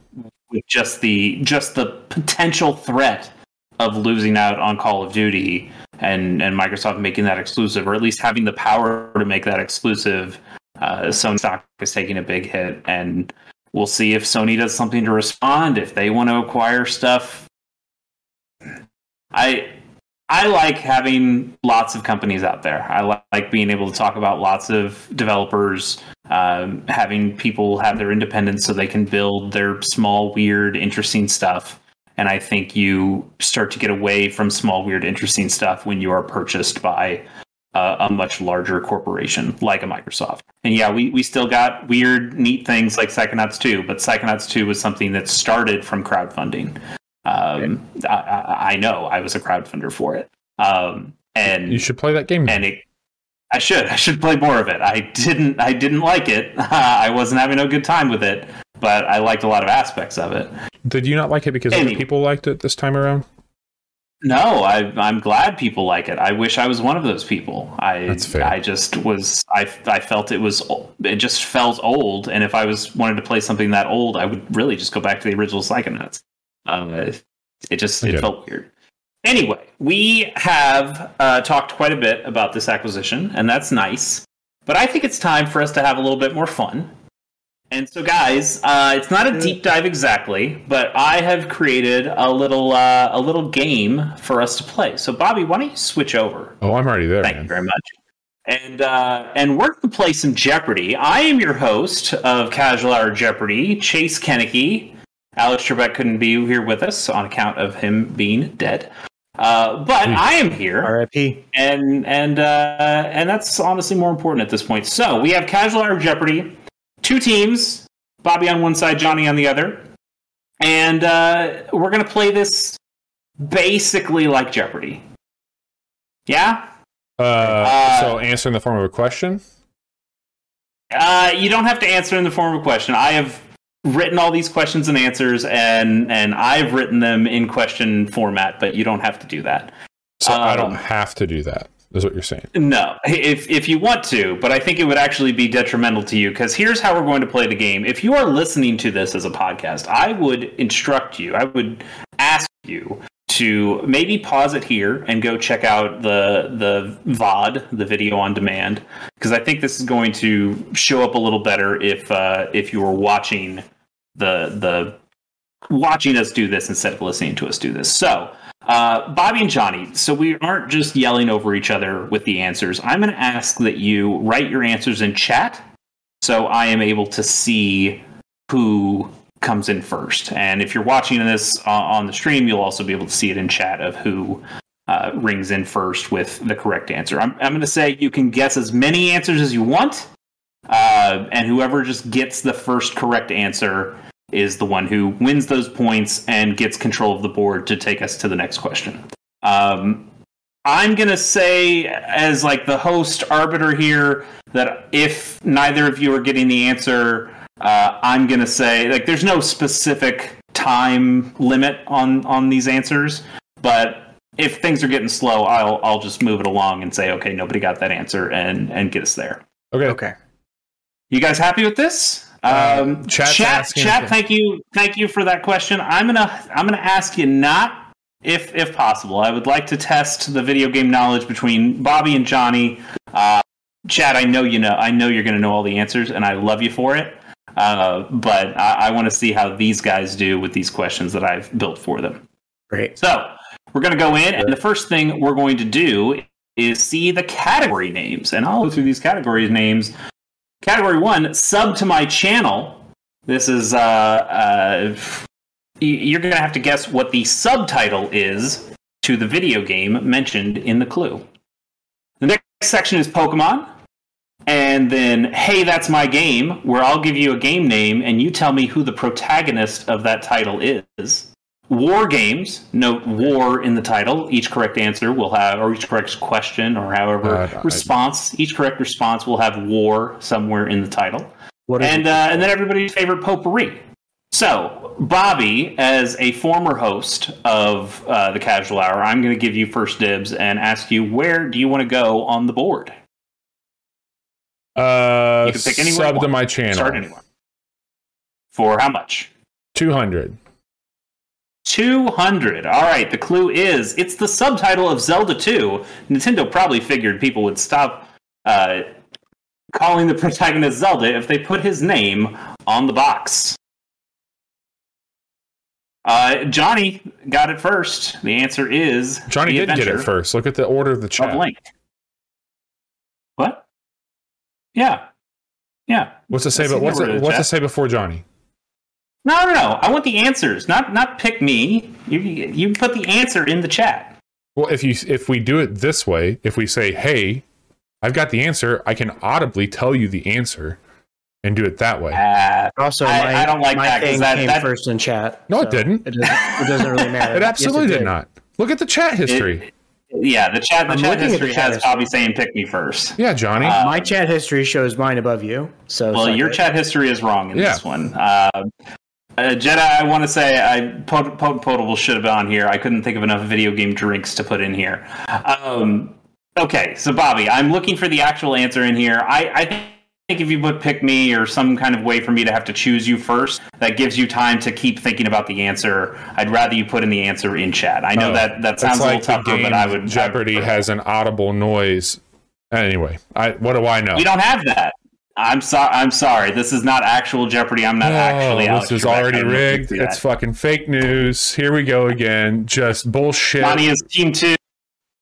with just the just the potential threat of losing out on Call of Duty and and Microsoft making that exclusive, or at least having the power to make that exclusive. Uh, Sony stock is taking a big hit, and we'll see if Sony does something to respond. If they want to acquire stuff, I I like having lots of companies out there. I li- like being able to talk about lots of developers, um, having people have their independence so they can build their small, weird, interesting stuff. And I think you start to get away from small, weird, interesting stuff when you are purchased by uh, a much larger corporation like a Microsoft. And yeah, we, we still got weird, neat things like Psychonauts 2, but Psychonauts 2 was something that started from crowdfunding. Um, I, I I know I was a crowdfunder for it. Um, and You should play that game. and it, I should I should play more of it. I didn't I didn't like it. I wasn't having a good time with it, but I liked a lot of aspects of it. Did you not like it because other people liked it this time around? No, I, I'm glad people like it. I wish I was one of those people. I That's fair. I just was. I, I felt it was. It just felt old, and if I was wanted to play something that old, I would really just go back to the original Psychonauts. Um, it just it felt weird. Anyway, we have uh, talked quite a bit about this acquisition, and that's nice. But I think it's time for us to have a little bit more fun. And so, guys, uh, it's not a deep dive exactly, but I have created a little uh, a little game for us to play. So, Bobby, why don't you switch over? Oh, I'm already there, Thank you very much. And uh, and we're going to play some Jeopardy. I am your host of Casual Hour Jeopardy, Chase Koeneke. Alex Trebek couldn't be here with us on account of him being dead. Uh, but I am here R.I.P. and and uh, and that's honestly more important at this point. So we have casual hour Jeopardy, two teams, Bobby on one side, Johnny on the other, and uh, we're gonna play this basically like Jeopardy. Yeah, Uh, Uh, so answer in the form of a question. uh, you don't have to answer in the form of a question. I have written all these questions and answers, and and I've written them in question format, but you don't have to do that. So I don't um, have to do that. Is what you're saying? No, if if you want to, but I think it would actually be detrimental to you because here's how we're going to play the game. If you are listening to this as a podcast, I would instruct you, I would ask you to maybe pause it here and go check out the the VOD, the video on demand, because I think this is going to show up a little better if uh, if you were watching the the watching us do this instead of listening to us do this. So, uh, Bobby and Johnny, so we aren't just yelling over each other with the answers. I'm going to ask that you write your answers in chat so I am able to see who comes in first. And if you're watching this uh, on the stream, you'll also be able to see it in chat of who uh, rings in first with the correct answer. I'm, I'm going to say you can guess as many answers as you want. Uh, and whoever just gets the first correct answer is the one who wins those points and gets control of the board to take us to the next question. Um, I'm gonna say, as like the host arbiter here, that if neither of you are getting the answer, uh, I'm gonna say like there's no specific time limit on on these answers, but if things are getting slow, I'll I'll just move it along and say, okay, nobody got that answer, and and get us there. Okay. Okay. You guys happy with this? Um, chat's chat, chat. for- Thank you, thank you for that question. I'm gonna, I'm gonna ask you not, if if possible. I would like to test the video game knowledge between Bobby and Johnny. Uh, Chad, I know you know, I know you're gonna know all the answers, and I love you for it. Uh, but I, I want to see how these guys do with these questions that I've built for them. Great. So we're going to go in, and the first thing we're going to do is see the category names, and I'll go through these category names. Category one, sub to my channel. This is uh, uh, you're going to have to guess what the subtitle is to the video game mentioned in the clue. The next section is Pokemon. And then, hey, that's my game, where I'll give you a game name and you tell me who the protagonist of that title is. War games, note war in the title. Each correct answer will have, or each correct question, or however Uh, I- response, each correct response will have war somewhere in the title. And uh, and then everybody's favorite potpourri. So, Bobby, as a former host of uh, the Casual Hour, I'm going to give you first dibs and ask you where do you want to go on the board? Uh, You can pick anywhere sub to my channel. Start anywhere. For how much? Two hundred. 200. All right, the clue is it's the subtitle of Zelda 2. Nintendo probably figured people would stop uh, calling the protagonist Zelda if they put his name on the box. Uh, Johnny got it first. The answer is Johnny did get it first. Look at the order of the of chat. Link. What? Yeah. Yeah. What's it say? But what's it, what's chat. say before Johnny? No, no, no. I want the answers, not not pick me. You you put the answer in the chat. Well, if you if we do it this way, if we say, "Hey, I've got the answer," I can audibly tell you the answer, and do it that way. Uh, also, I- my, I don't like my that 'cause thing that- came that- first in chat. No, it didn't. It doesn't, it doesn't really matter. It Yes, absolutely did did. not. Look at the chat history. Yeah, the chat. The I'm chat looking at the history chat has history. Bobby saying "pick me first. Yeah, Johnny. Uh, My chat history shows mine above you. So Well, your like- chat history is wrong in Yeah. this one. Uh, uh, Jedi, I want to say I Pot- Potent Potable should have been on here. I couldn't think of enough video game drinks to put in here. Um, okay, so Bobby, I'm looking for the actual answer in here. I, I think if you put pick me or some kind of way for me to have to choose you first, that gives you time to keep thinking about the answer. I'd rather you put in the answer in chat. I know Oh, that that sounds a little tougher, but I would Jeopardy I would- has an audible noise. Anyway, I what do I know? We don't have that. I'm sorry. I'm sorry. This is not actual Jeopardy. I'm not actually. Oh, Alex this is Trebek. already rigged. It's fucking fake news. Here we go again. Just bullshit. Johnny is team two.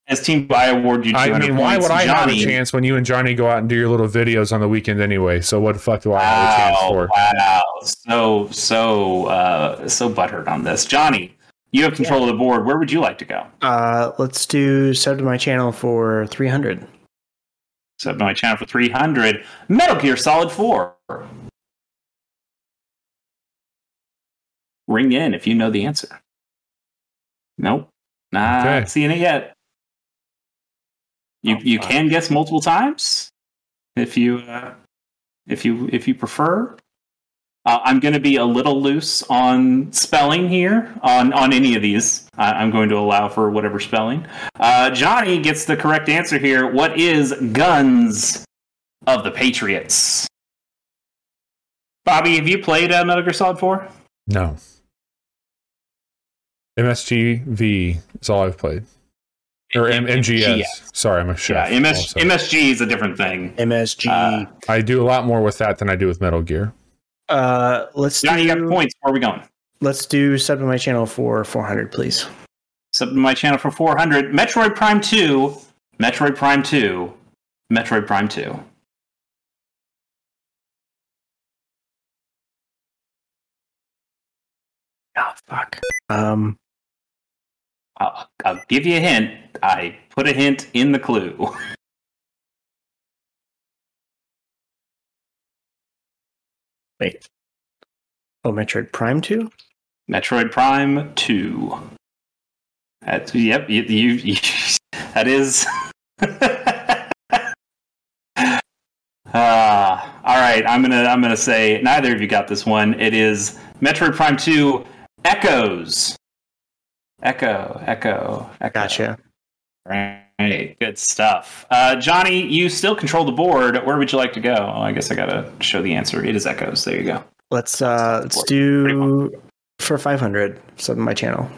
As team I award you. 200 I mean, why points. would I have a Johnny, chance when you and Johnny go out and do your little videos on the weekend anyway? So what the fuck do I have a chance Wow! for? Wow! So so uh, so butthurt on this, Johnny. You have control of the board. Where would you like to go? Uh, let's do sub to my channel for 300. Sub to my channel for 300. Metal Gear Solid 4. Ring in if you know the answer. Nope. Not Okay. seeing it yet. You Oh, you can guess multiple times if you uh, if you if you prefer. Uh, I'm going to be a little loose on spelling here on on any of these. I, I'm going to allow for whatever spelling. Uh, Johnny gets the correct answer here. What is Guns of the Patriots? Bobby, have you played uh, Metal Gear Solid 4? No. MSGV is all I've played. Or M- MGS. Sorry, I'm a chef. Yeah, MS, also. MSG is a different thing. MSG. Uh, I do a lot more with that than I do with Metal Gear. Uh, let's Johnny, you got points. Where are we going? let's do sub to my channel for 400, please. Sub to my channel for 400. Metroid Prime 2. Metroid Prime 2. Metroid Prime 2. Oh fuck. Um, I'll, I'll give you a hint. I put a hint in the clue. wait. Oh, Metroid Prime 2? Metroid Prime 2. That's, yep, you, you, you that is. Ah, all right, I'm gonna I'm gonna say neither of you got this one. It is Metroid Prime 2 Echoes. Echo, echo, echo. Gotcha. Right, good stuff. Uh, Johnny, you still control the board. Where would you like to go? Oh, I guess I gotta show the answer. It is Echoes. There you go. Let's uh let's do for 500 sub to my channel.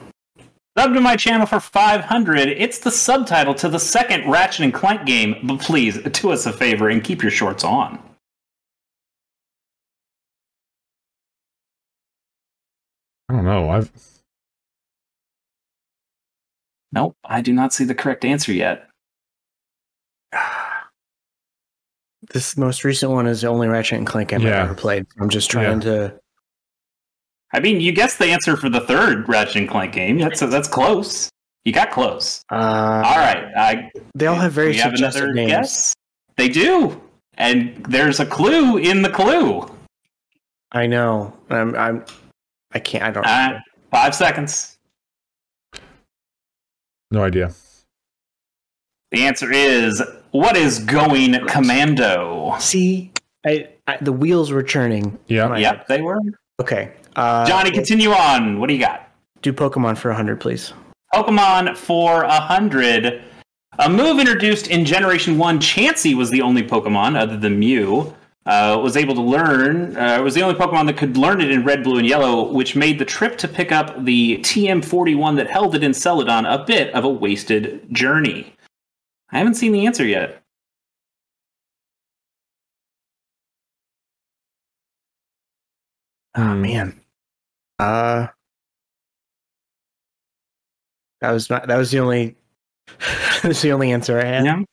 Sub to my channel for 500. It's the subtitle to the second Ratchet and Clank game, but please do us a favor and keep your shorts on. I don't know. I've Nope, I do not see the correct answer yet. This most recent one is the only Ratchet and Clank game I've Yeah. ever played. I'm just trying to. I mean, you guessed the answer for the third Ratchet and Clank game. That's that's close. You got close. Uh, All right, I They all have very we have suggestive names. guess. They do, and there's a clue in the clue. I know. I'm. I'm. I can't. I don't. Uh, five seconds. No idea. The answer is what is going commando? See, I, I the wheels were churning. Yeah. My- Yep, they were. Okay. Uh, Johnny, continue on. What do you got? do Pokemon for 100, please. Pokemon for a hundred. A move introduced in Generation One. Chansey was the only Pokemon other than Mew. Uh, was able to learn. Uh, was the only Pokemon that could learn it in Red, Blue, and Yellow, which made the trip to pick up the TM41 that held it in Celadon a bit of a wasted journey. I haven't seen the answer yet. Oh man. Uh. That was not. That was the only. that was the only answer I had. Yeah.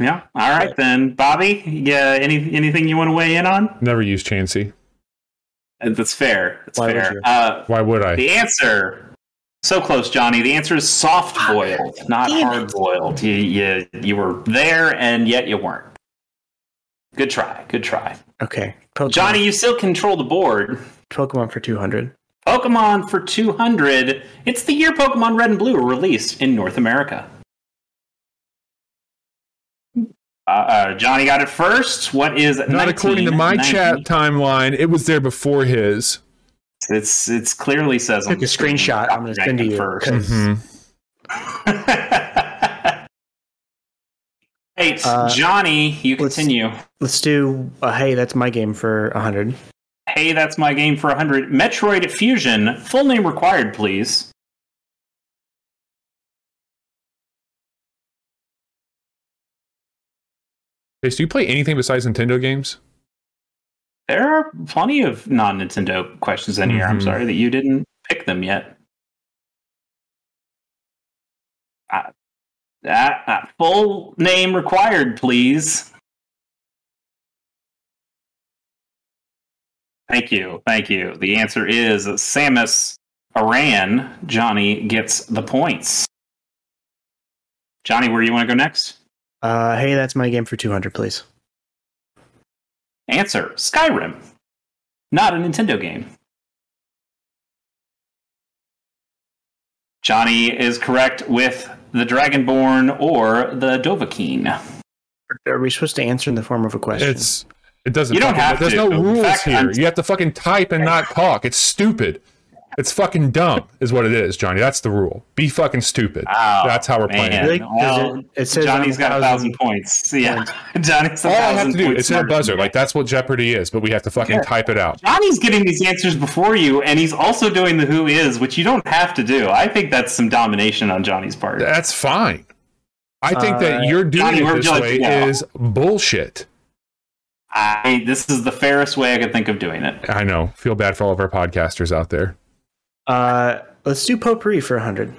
Yeah. All right then, Bobby. Yeah. Any anything you want to weigh in on? Never use Chansey. Uh, That's fair. That's Why fair. you? Uh, Why would I? the answer. So close, Johnny. The answer is soft boiled, not hard boiled. You, you you were there and yet you weren't. Good try. Good try. Okay. Pokemon, Johnny, you still control the board. Pokemon for 200. Pokemon for 200. It's the year Pokemon Red and Blue were released in North America. Uh, Johnny got it first. What is Not according to my 1990? chat timeline. It was there before his. It's it's clearly says on Took a the screenshot. I'm going to send to you. first. 'cause Mhm. hey, Uh, Johnny, you let's- continue. Let's do. Uh, hey, that's my game for 100. Hey, that's my game for 100. Metroid Fusion. Full name required, please. Chase, do you play anything besides Nintendo games? There are plenty of non Nintendo questions in here. I'm Mhm. sorry that you didn't pick them yet. Uh, uh, uh, full name required, please. Thank you. Thank you. The answer is Samus Aran. Johnny gets the points. Johnny, where do you want to go next? Uh, hey, that's my game for 200, please. Answer Skyrim. Not a Nintendo game. Johnny is correct with the Dragonborn or the Dovahkiin. Are we supposed to answer in the form of a question? It's it doesn't. You don't fucking- have There's to. no rules fact, here. I'm- You have to fucking type and not talk. It's stupid. It's fucking dumb, is what it is, Johnny. That's the rule. Be fucking stupid. Oh, That's how we're playing. man. it. Really? 'Cause Well, it, it says Johnny's on got a thousand points. Yeah, Johnny's a All I have to do points is a buzzer. Like that's what Jeopardy is, but we have to fucking Yeah. type it out. Johnny's getting these answers before you, and he's also doing the who is, which you don't have to do. I think that's some domination on Johnny's part. That's fine. I think that Uh, you're doing Johnny, it this way to go? is bullshit. I this is the fairest way I could think of doing it. I know. Feel bad for all of our podcasters out there. Uh, let's do potpourri for 100.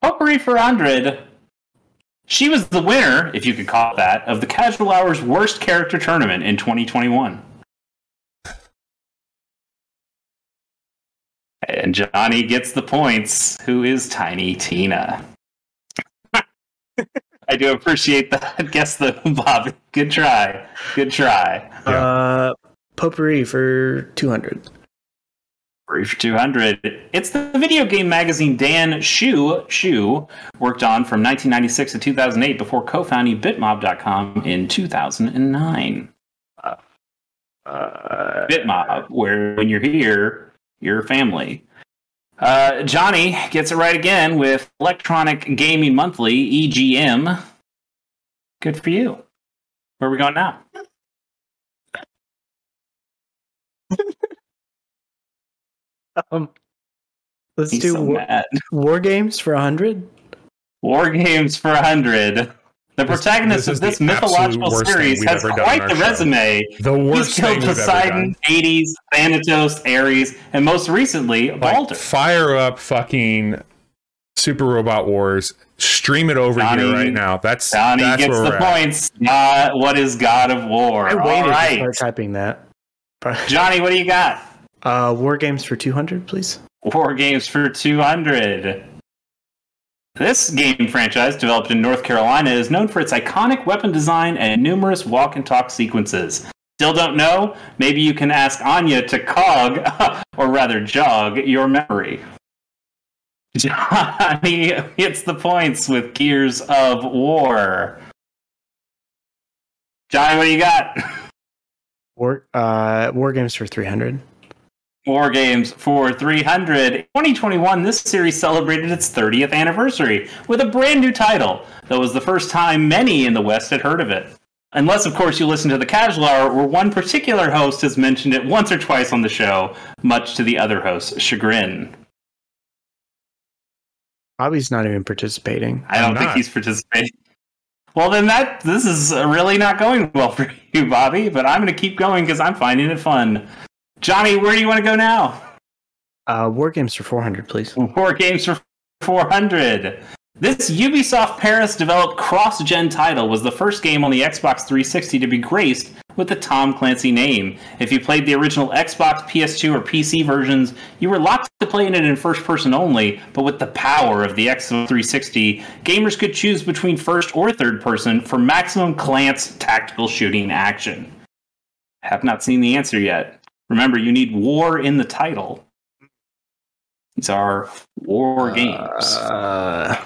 Potpourri for 100. She was the winner, if you could call that, of the Casual Hours Worst Character Tournament in 2021. And Johnny gets the points. Who is Tiny Tina? I do appreciate that. Guess the Bob. Good try. Good try. Yeah. Uh, potpourri for 200. Free for 200. It's the video game magazine Dan Shu Shu worked on from 1996 to 2008 before co-founding Bitmob.com in 2009. Uh, Bitmob, where when you're here, you're family. Uh, Johnny gets it right again with Electronic Gaming Monthly (EGM). Good for you. Where are we going now? um, let's He's do so war, war games for 100. War Games for 100. The This- protagonist this is of this mythological series has quite the show. resume. The worst He's killed we've ever Poseidon, done. Hades, Thanatos, Ares, and most recently, Like, Baldur. fire up fucking Super Robot Wars. Stream it over Johnny- here right now. That's Johnny that's gets where the we're at. points. Uh, what is God of War? I All waited to start typing that. Johnny, what do you got? Uh, war games for 200, please. War Games for 200. This game franchise, developed in North Carolina, is known for its iconic weapon design and numerous walk and talk sequences. Still don't know? Maybe you can ask Anya to cog, or rather jog, your memory. Johnny hits the points with Gears of War. Johnny, what do you got? War, uh, war games for 300. War Games for 300. 2021, this series celebrated its 30th anniversary with a brand new title that was the first time many in the West had heard of it. Unless, of course, you listen to the Casual Hour, where one particular host has mentioned it once or twice on the show, much to the other host's chagrin. Bobby's not even participating. I don't I'm think not. he's participating. Well, then that this is really not going well for you, Bobby. But I'm going to keep going because I'm finding it fun. Johnny, where do you want to go now? Uh, war games for 400, please. War Games for 400. This Ubisoft Paris developed cross gen title was the first game on the Xbox 360 to be graced with the Tom Clancy name. If you played the original Xbox, PS2, or PC versions, you were locked to playing it in first person only, but with the power of the Xbox 360, gamers could choose between first or third person for maximum glance tactical shooting action. Have not seen the answer yet. Remember, you need war in the title. These are war games. Uh,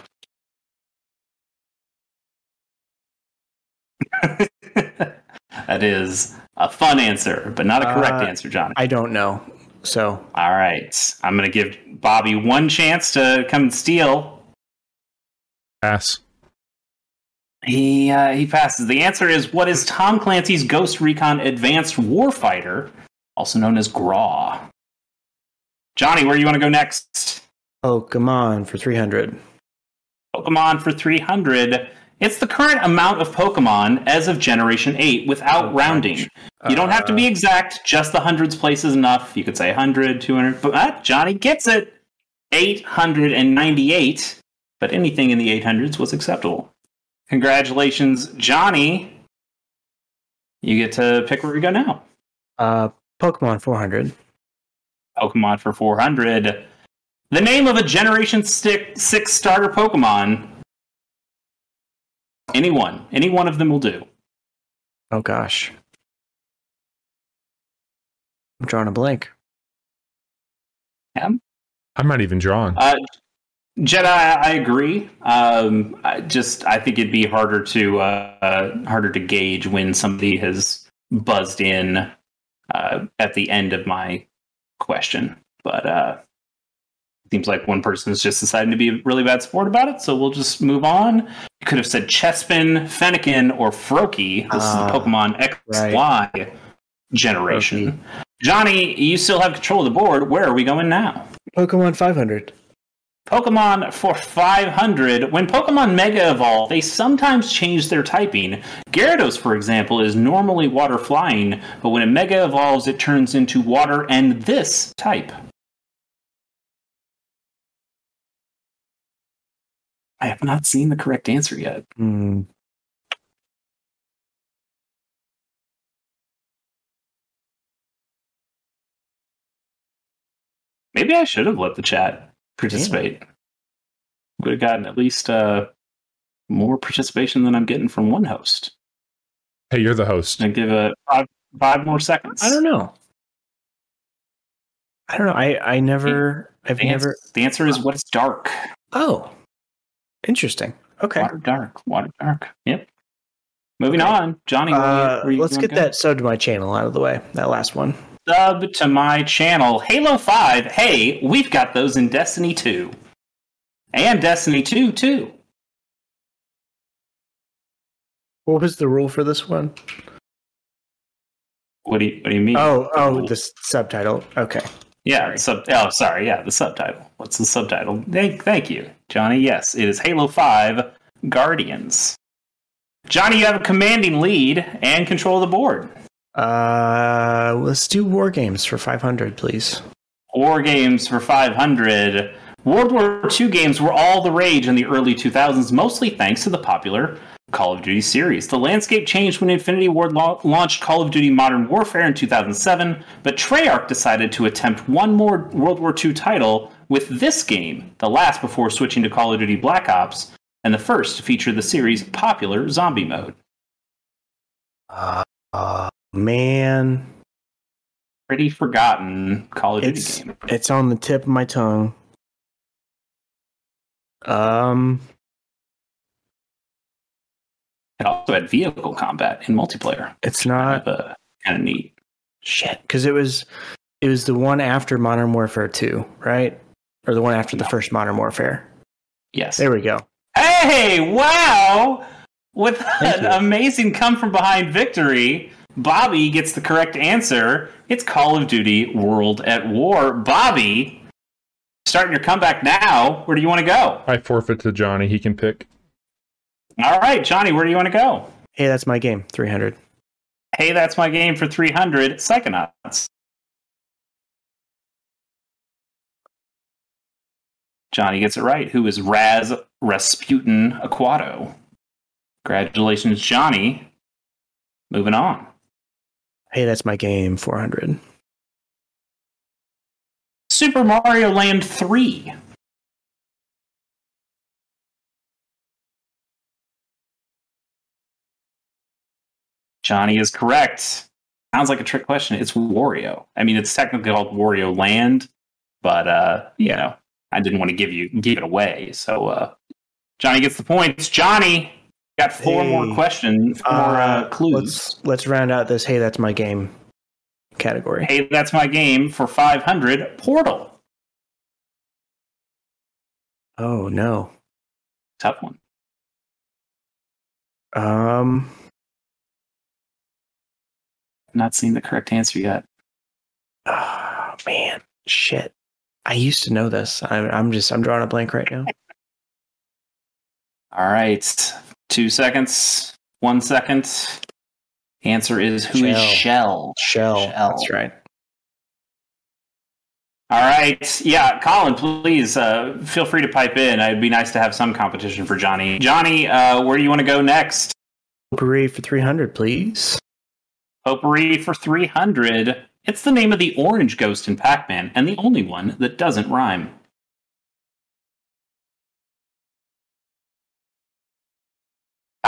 that is a fun answer, but not a correct Uh, answer, Johnny. I don't know. So All right. I'm going to give Bobby one chance to come and steal. Pass. He uh, he passes. The answer is what is Tom Clancy's Ghost Recon Advanced Warfighter, also known as GRAW? Johnny, where do you want to go next? oh come on for three hundred. Pokemon for 300. It's the current amount of Pokemon as of Generation 8 without Oh, rounding. gosh. You don't have to Uh, be exact, just the hundreds place is enough. You could say 100, 200, but uh, Johnny gets it. 898, but anything in the 800s was acceptable. Congratulations, Johnny. You get to pick where we go now. Uh, Pokemon four hundred. Pokemon for 400. The name of a Generation 6 starter Pokemon. Anyone. Any one of them will do. Oh gosh. I'm drawing a blank. Am? I'm not even drawing. Uh, Jedi, I agree. Um, I just I think it'd be harder to uh, harder to gauge when somebody has buzzed in uh, at the end of my question. But uh, seems like one person is just deciding to be a really bad sport about it. So we'll just move on. You could have said Chespin, Fennekin, or Froakie. This Ah, is the Pokemon XY generation. Johnny, you still have control of the board. Where are we going now? Pokemon five hundred. Pokemon for 500. When Pokemon Mega Evolve, they sometimes change their typing. Gyarados, for example, is normally water flying, but when it Mega Evolves, it turns into water and this type. I have not seen the correct answer yet. Hmm. Maybe I should have let the chat participate. Would have gotten at least uh, more participation than I'm getting from one host. Hey, you're the host. And give it five, five more seconds. I don't know. I don't know. I I never. I've The never. answer, the answer is what is dark. Oh, interesting. Okay. Water dark. Water dark. Yep. Moving Okay. on, Johnny. where you- Uh, where you let's wanna get go? that sub to my channel out of the way. That last one. Sub to my channel. Halo Five. Hey, we've got those in Destiny Two, and Destiny Two too. What was the rule for this one? What do you What do you mean? Oh, oh, the subtitle. Okay. yeah. Sub. Oh, sorry. Yeah, the subtitle. What's the subtitle? Thank, thank you, Johnny. Yes, it is Halo Five Guardians. Johnny, you have a commanding lead and control of the board. Uh, let's do war games for 500, please. War games for 500. World War II games were all the rage in the early 2000s, mostly thanks to the popular Call of Duty series. The landscape changed when Infinity Ward la- launched Call of Duty Modern Warfare in 2007, but Treyarch decided to attempt one more World War II title with this game, the last before switching to Call of Duty Black Ops, and the first to feature the series' popular zombie mode. Uh, uh man, Pretty forgotten Call of Duty it's game. it's on the tip of my tongue. Um, It also had vehicle combat in multiplayer. it's Kind not of, uh, kind of neat. shit because it was it was the one after Modern Warfare 2, right? Or the one after the first Modern Warfare. Yes. There we go. Hey, wow! With Thank an you. amazing come from behind victory, Bobby gets the correct answer. It's Call of Duty World at War. Bobby, starting your comeback now. Where do you want to go? I forfeit to Johnny. He can pick. All right, Johnny, where do you want to go? Hey, that's my game. 300. Hey, that's my game for 300 Psychonauts. Johnny gets it right. Who is Raz Razputin Aquato? Congratulations, Johnny. Moving on. Hey, that's my game. 400. Super Mario Land 3. Johnny is correct. Sounds like a trick question. It's Wario. I mean, it's technically called Wario Land, but uh, you know, I didn't want to give you give it away. So uh, Johnny gets the points. Johnny, Got four Hey. more questions, four uh, clues. Let's let's round out this. Hey, that's my game category. Hey, that's my game for 500. Portal. Oh no. Tough one. Um. Not seeing the correct answer yet. Oh man, shit. I used to know this. I'm, I'm just I'm drawing a blank right now. All right. Two seconds. One second. Answer is who is Chell. Chell? Chell. Chell. That's right. All right. Yeah, Colin, please uh, feel free to pipe in. It'd be nice to have some competition for Johnny. Johnny, uh, where do you want to go next? Potpourri for 300, please. Potpourri for 300. It's the name of the orange ghost in Pac Man, and the only one that doesn't rhyme.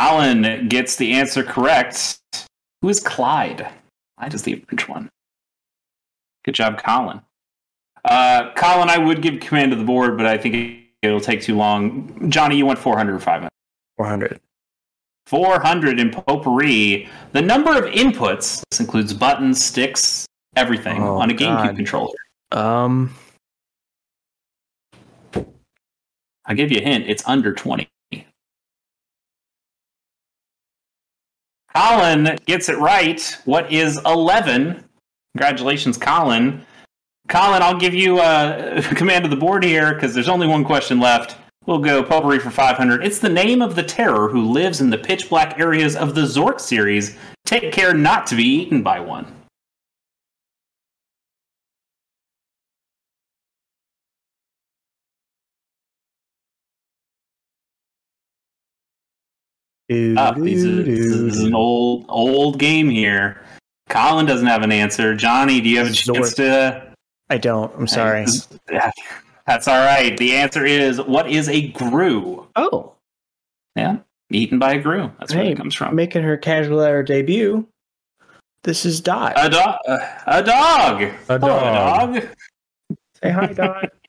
Colin gets the answer correct. Who is Clyde? Clyde is the orange one. Good job, Colin. Uh, Colin, I would give command of the board, but I think it'll take too long. Johnny, you want 400 or 500? 400. 400 in potpourri. The number of inputs, this includes buttons, sticks, everything Oh, on a GameCube God. controller. Um. I'll give you a hint, it's under 20. Colin gets it right. What is 11? Congratulations, Colin. Colin, I'll give you uh, command of the board here because there's only one question left. We'll go potpourri for 500. It's the name of the terror who lives in the pitch black areas of the Zork series. Take care not to be eaten by one. Ah, up. These are- this is an old old game here. Colin doesn't have an answer. Johnny, do you have a chance to? I don't. I'm sorry. That's all right. The answer is what is a grue? Oh, Yeah, eaten by a grue. That's where Hey, it comes from. making her casual hour debut. This is Dot. A dog. Uh, a dog. A Hello, dog. dog. Say hi, Dot.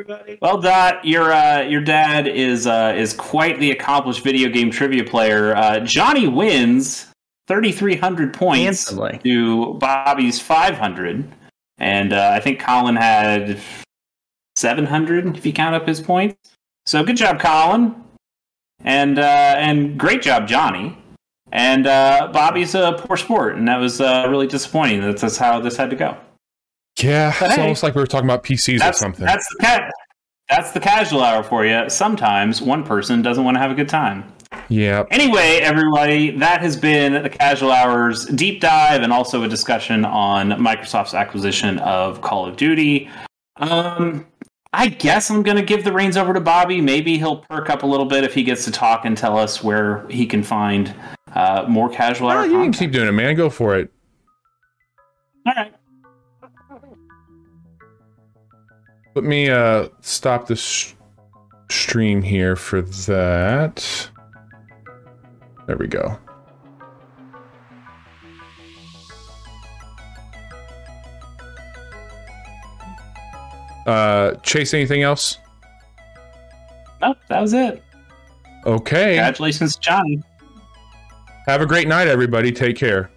Everybody. Well, Dot, your uh, your dad is uh, is quite the accomplished video game trivia player. Uh, Johnny wins thirty three hundred points Handsomely. to Bobby's five hundred, and uh, I think Colin had seven hundred if you count up his points. So good job, Colin, and uh, and great job, Johnny. And uh, Bobby's a poor sport, and that was uh, really disappointing. That's, that's how this had to go. Yeah, But it's hey, almost like we were talking about PCs or something. that's the ca- that's the casual hour for you. Sometimes one person doesn't want to have a good time. yeah. Anyway, everybody, that has been the Casual Hours deep dive and also a discussion on Microsoft's acquisition of Call of Duty. Um, I guess I'm going to give the reins over to Bobby. Maybe he'll perk up a little bit if he gets to talk and tell us where he can find uh, more Casual Oh, Hour you can keep doing it, man. Go for it. All right. Let me uh stop the s stream here for that. There we go. Uh, Chase, anything else? Nope, that was it. Okay. Congratulations, Johnny. Have a great night, everybody. Take care.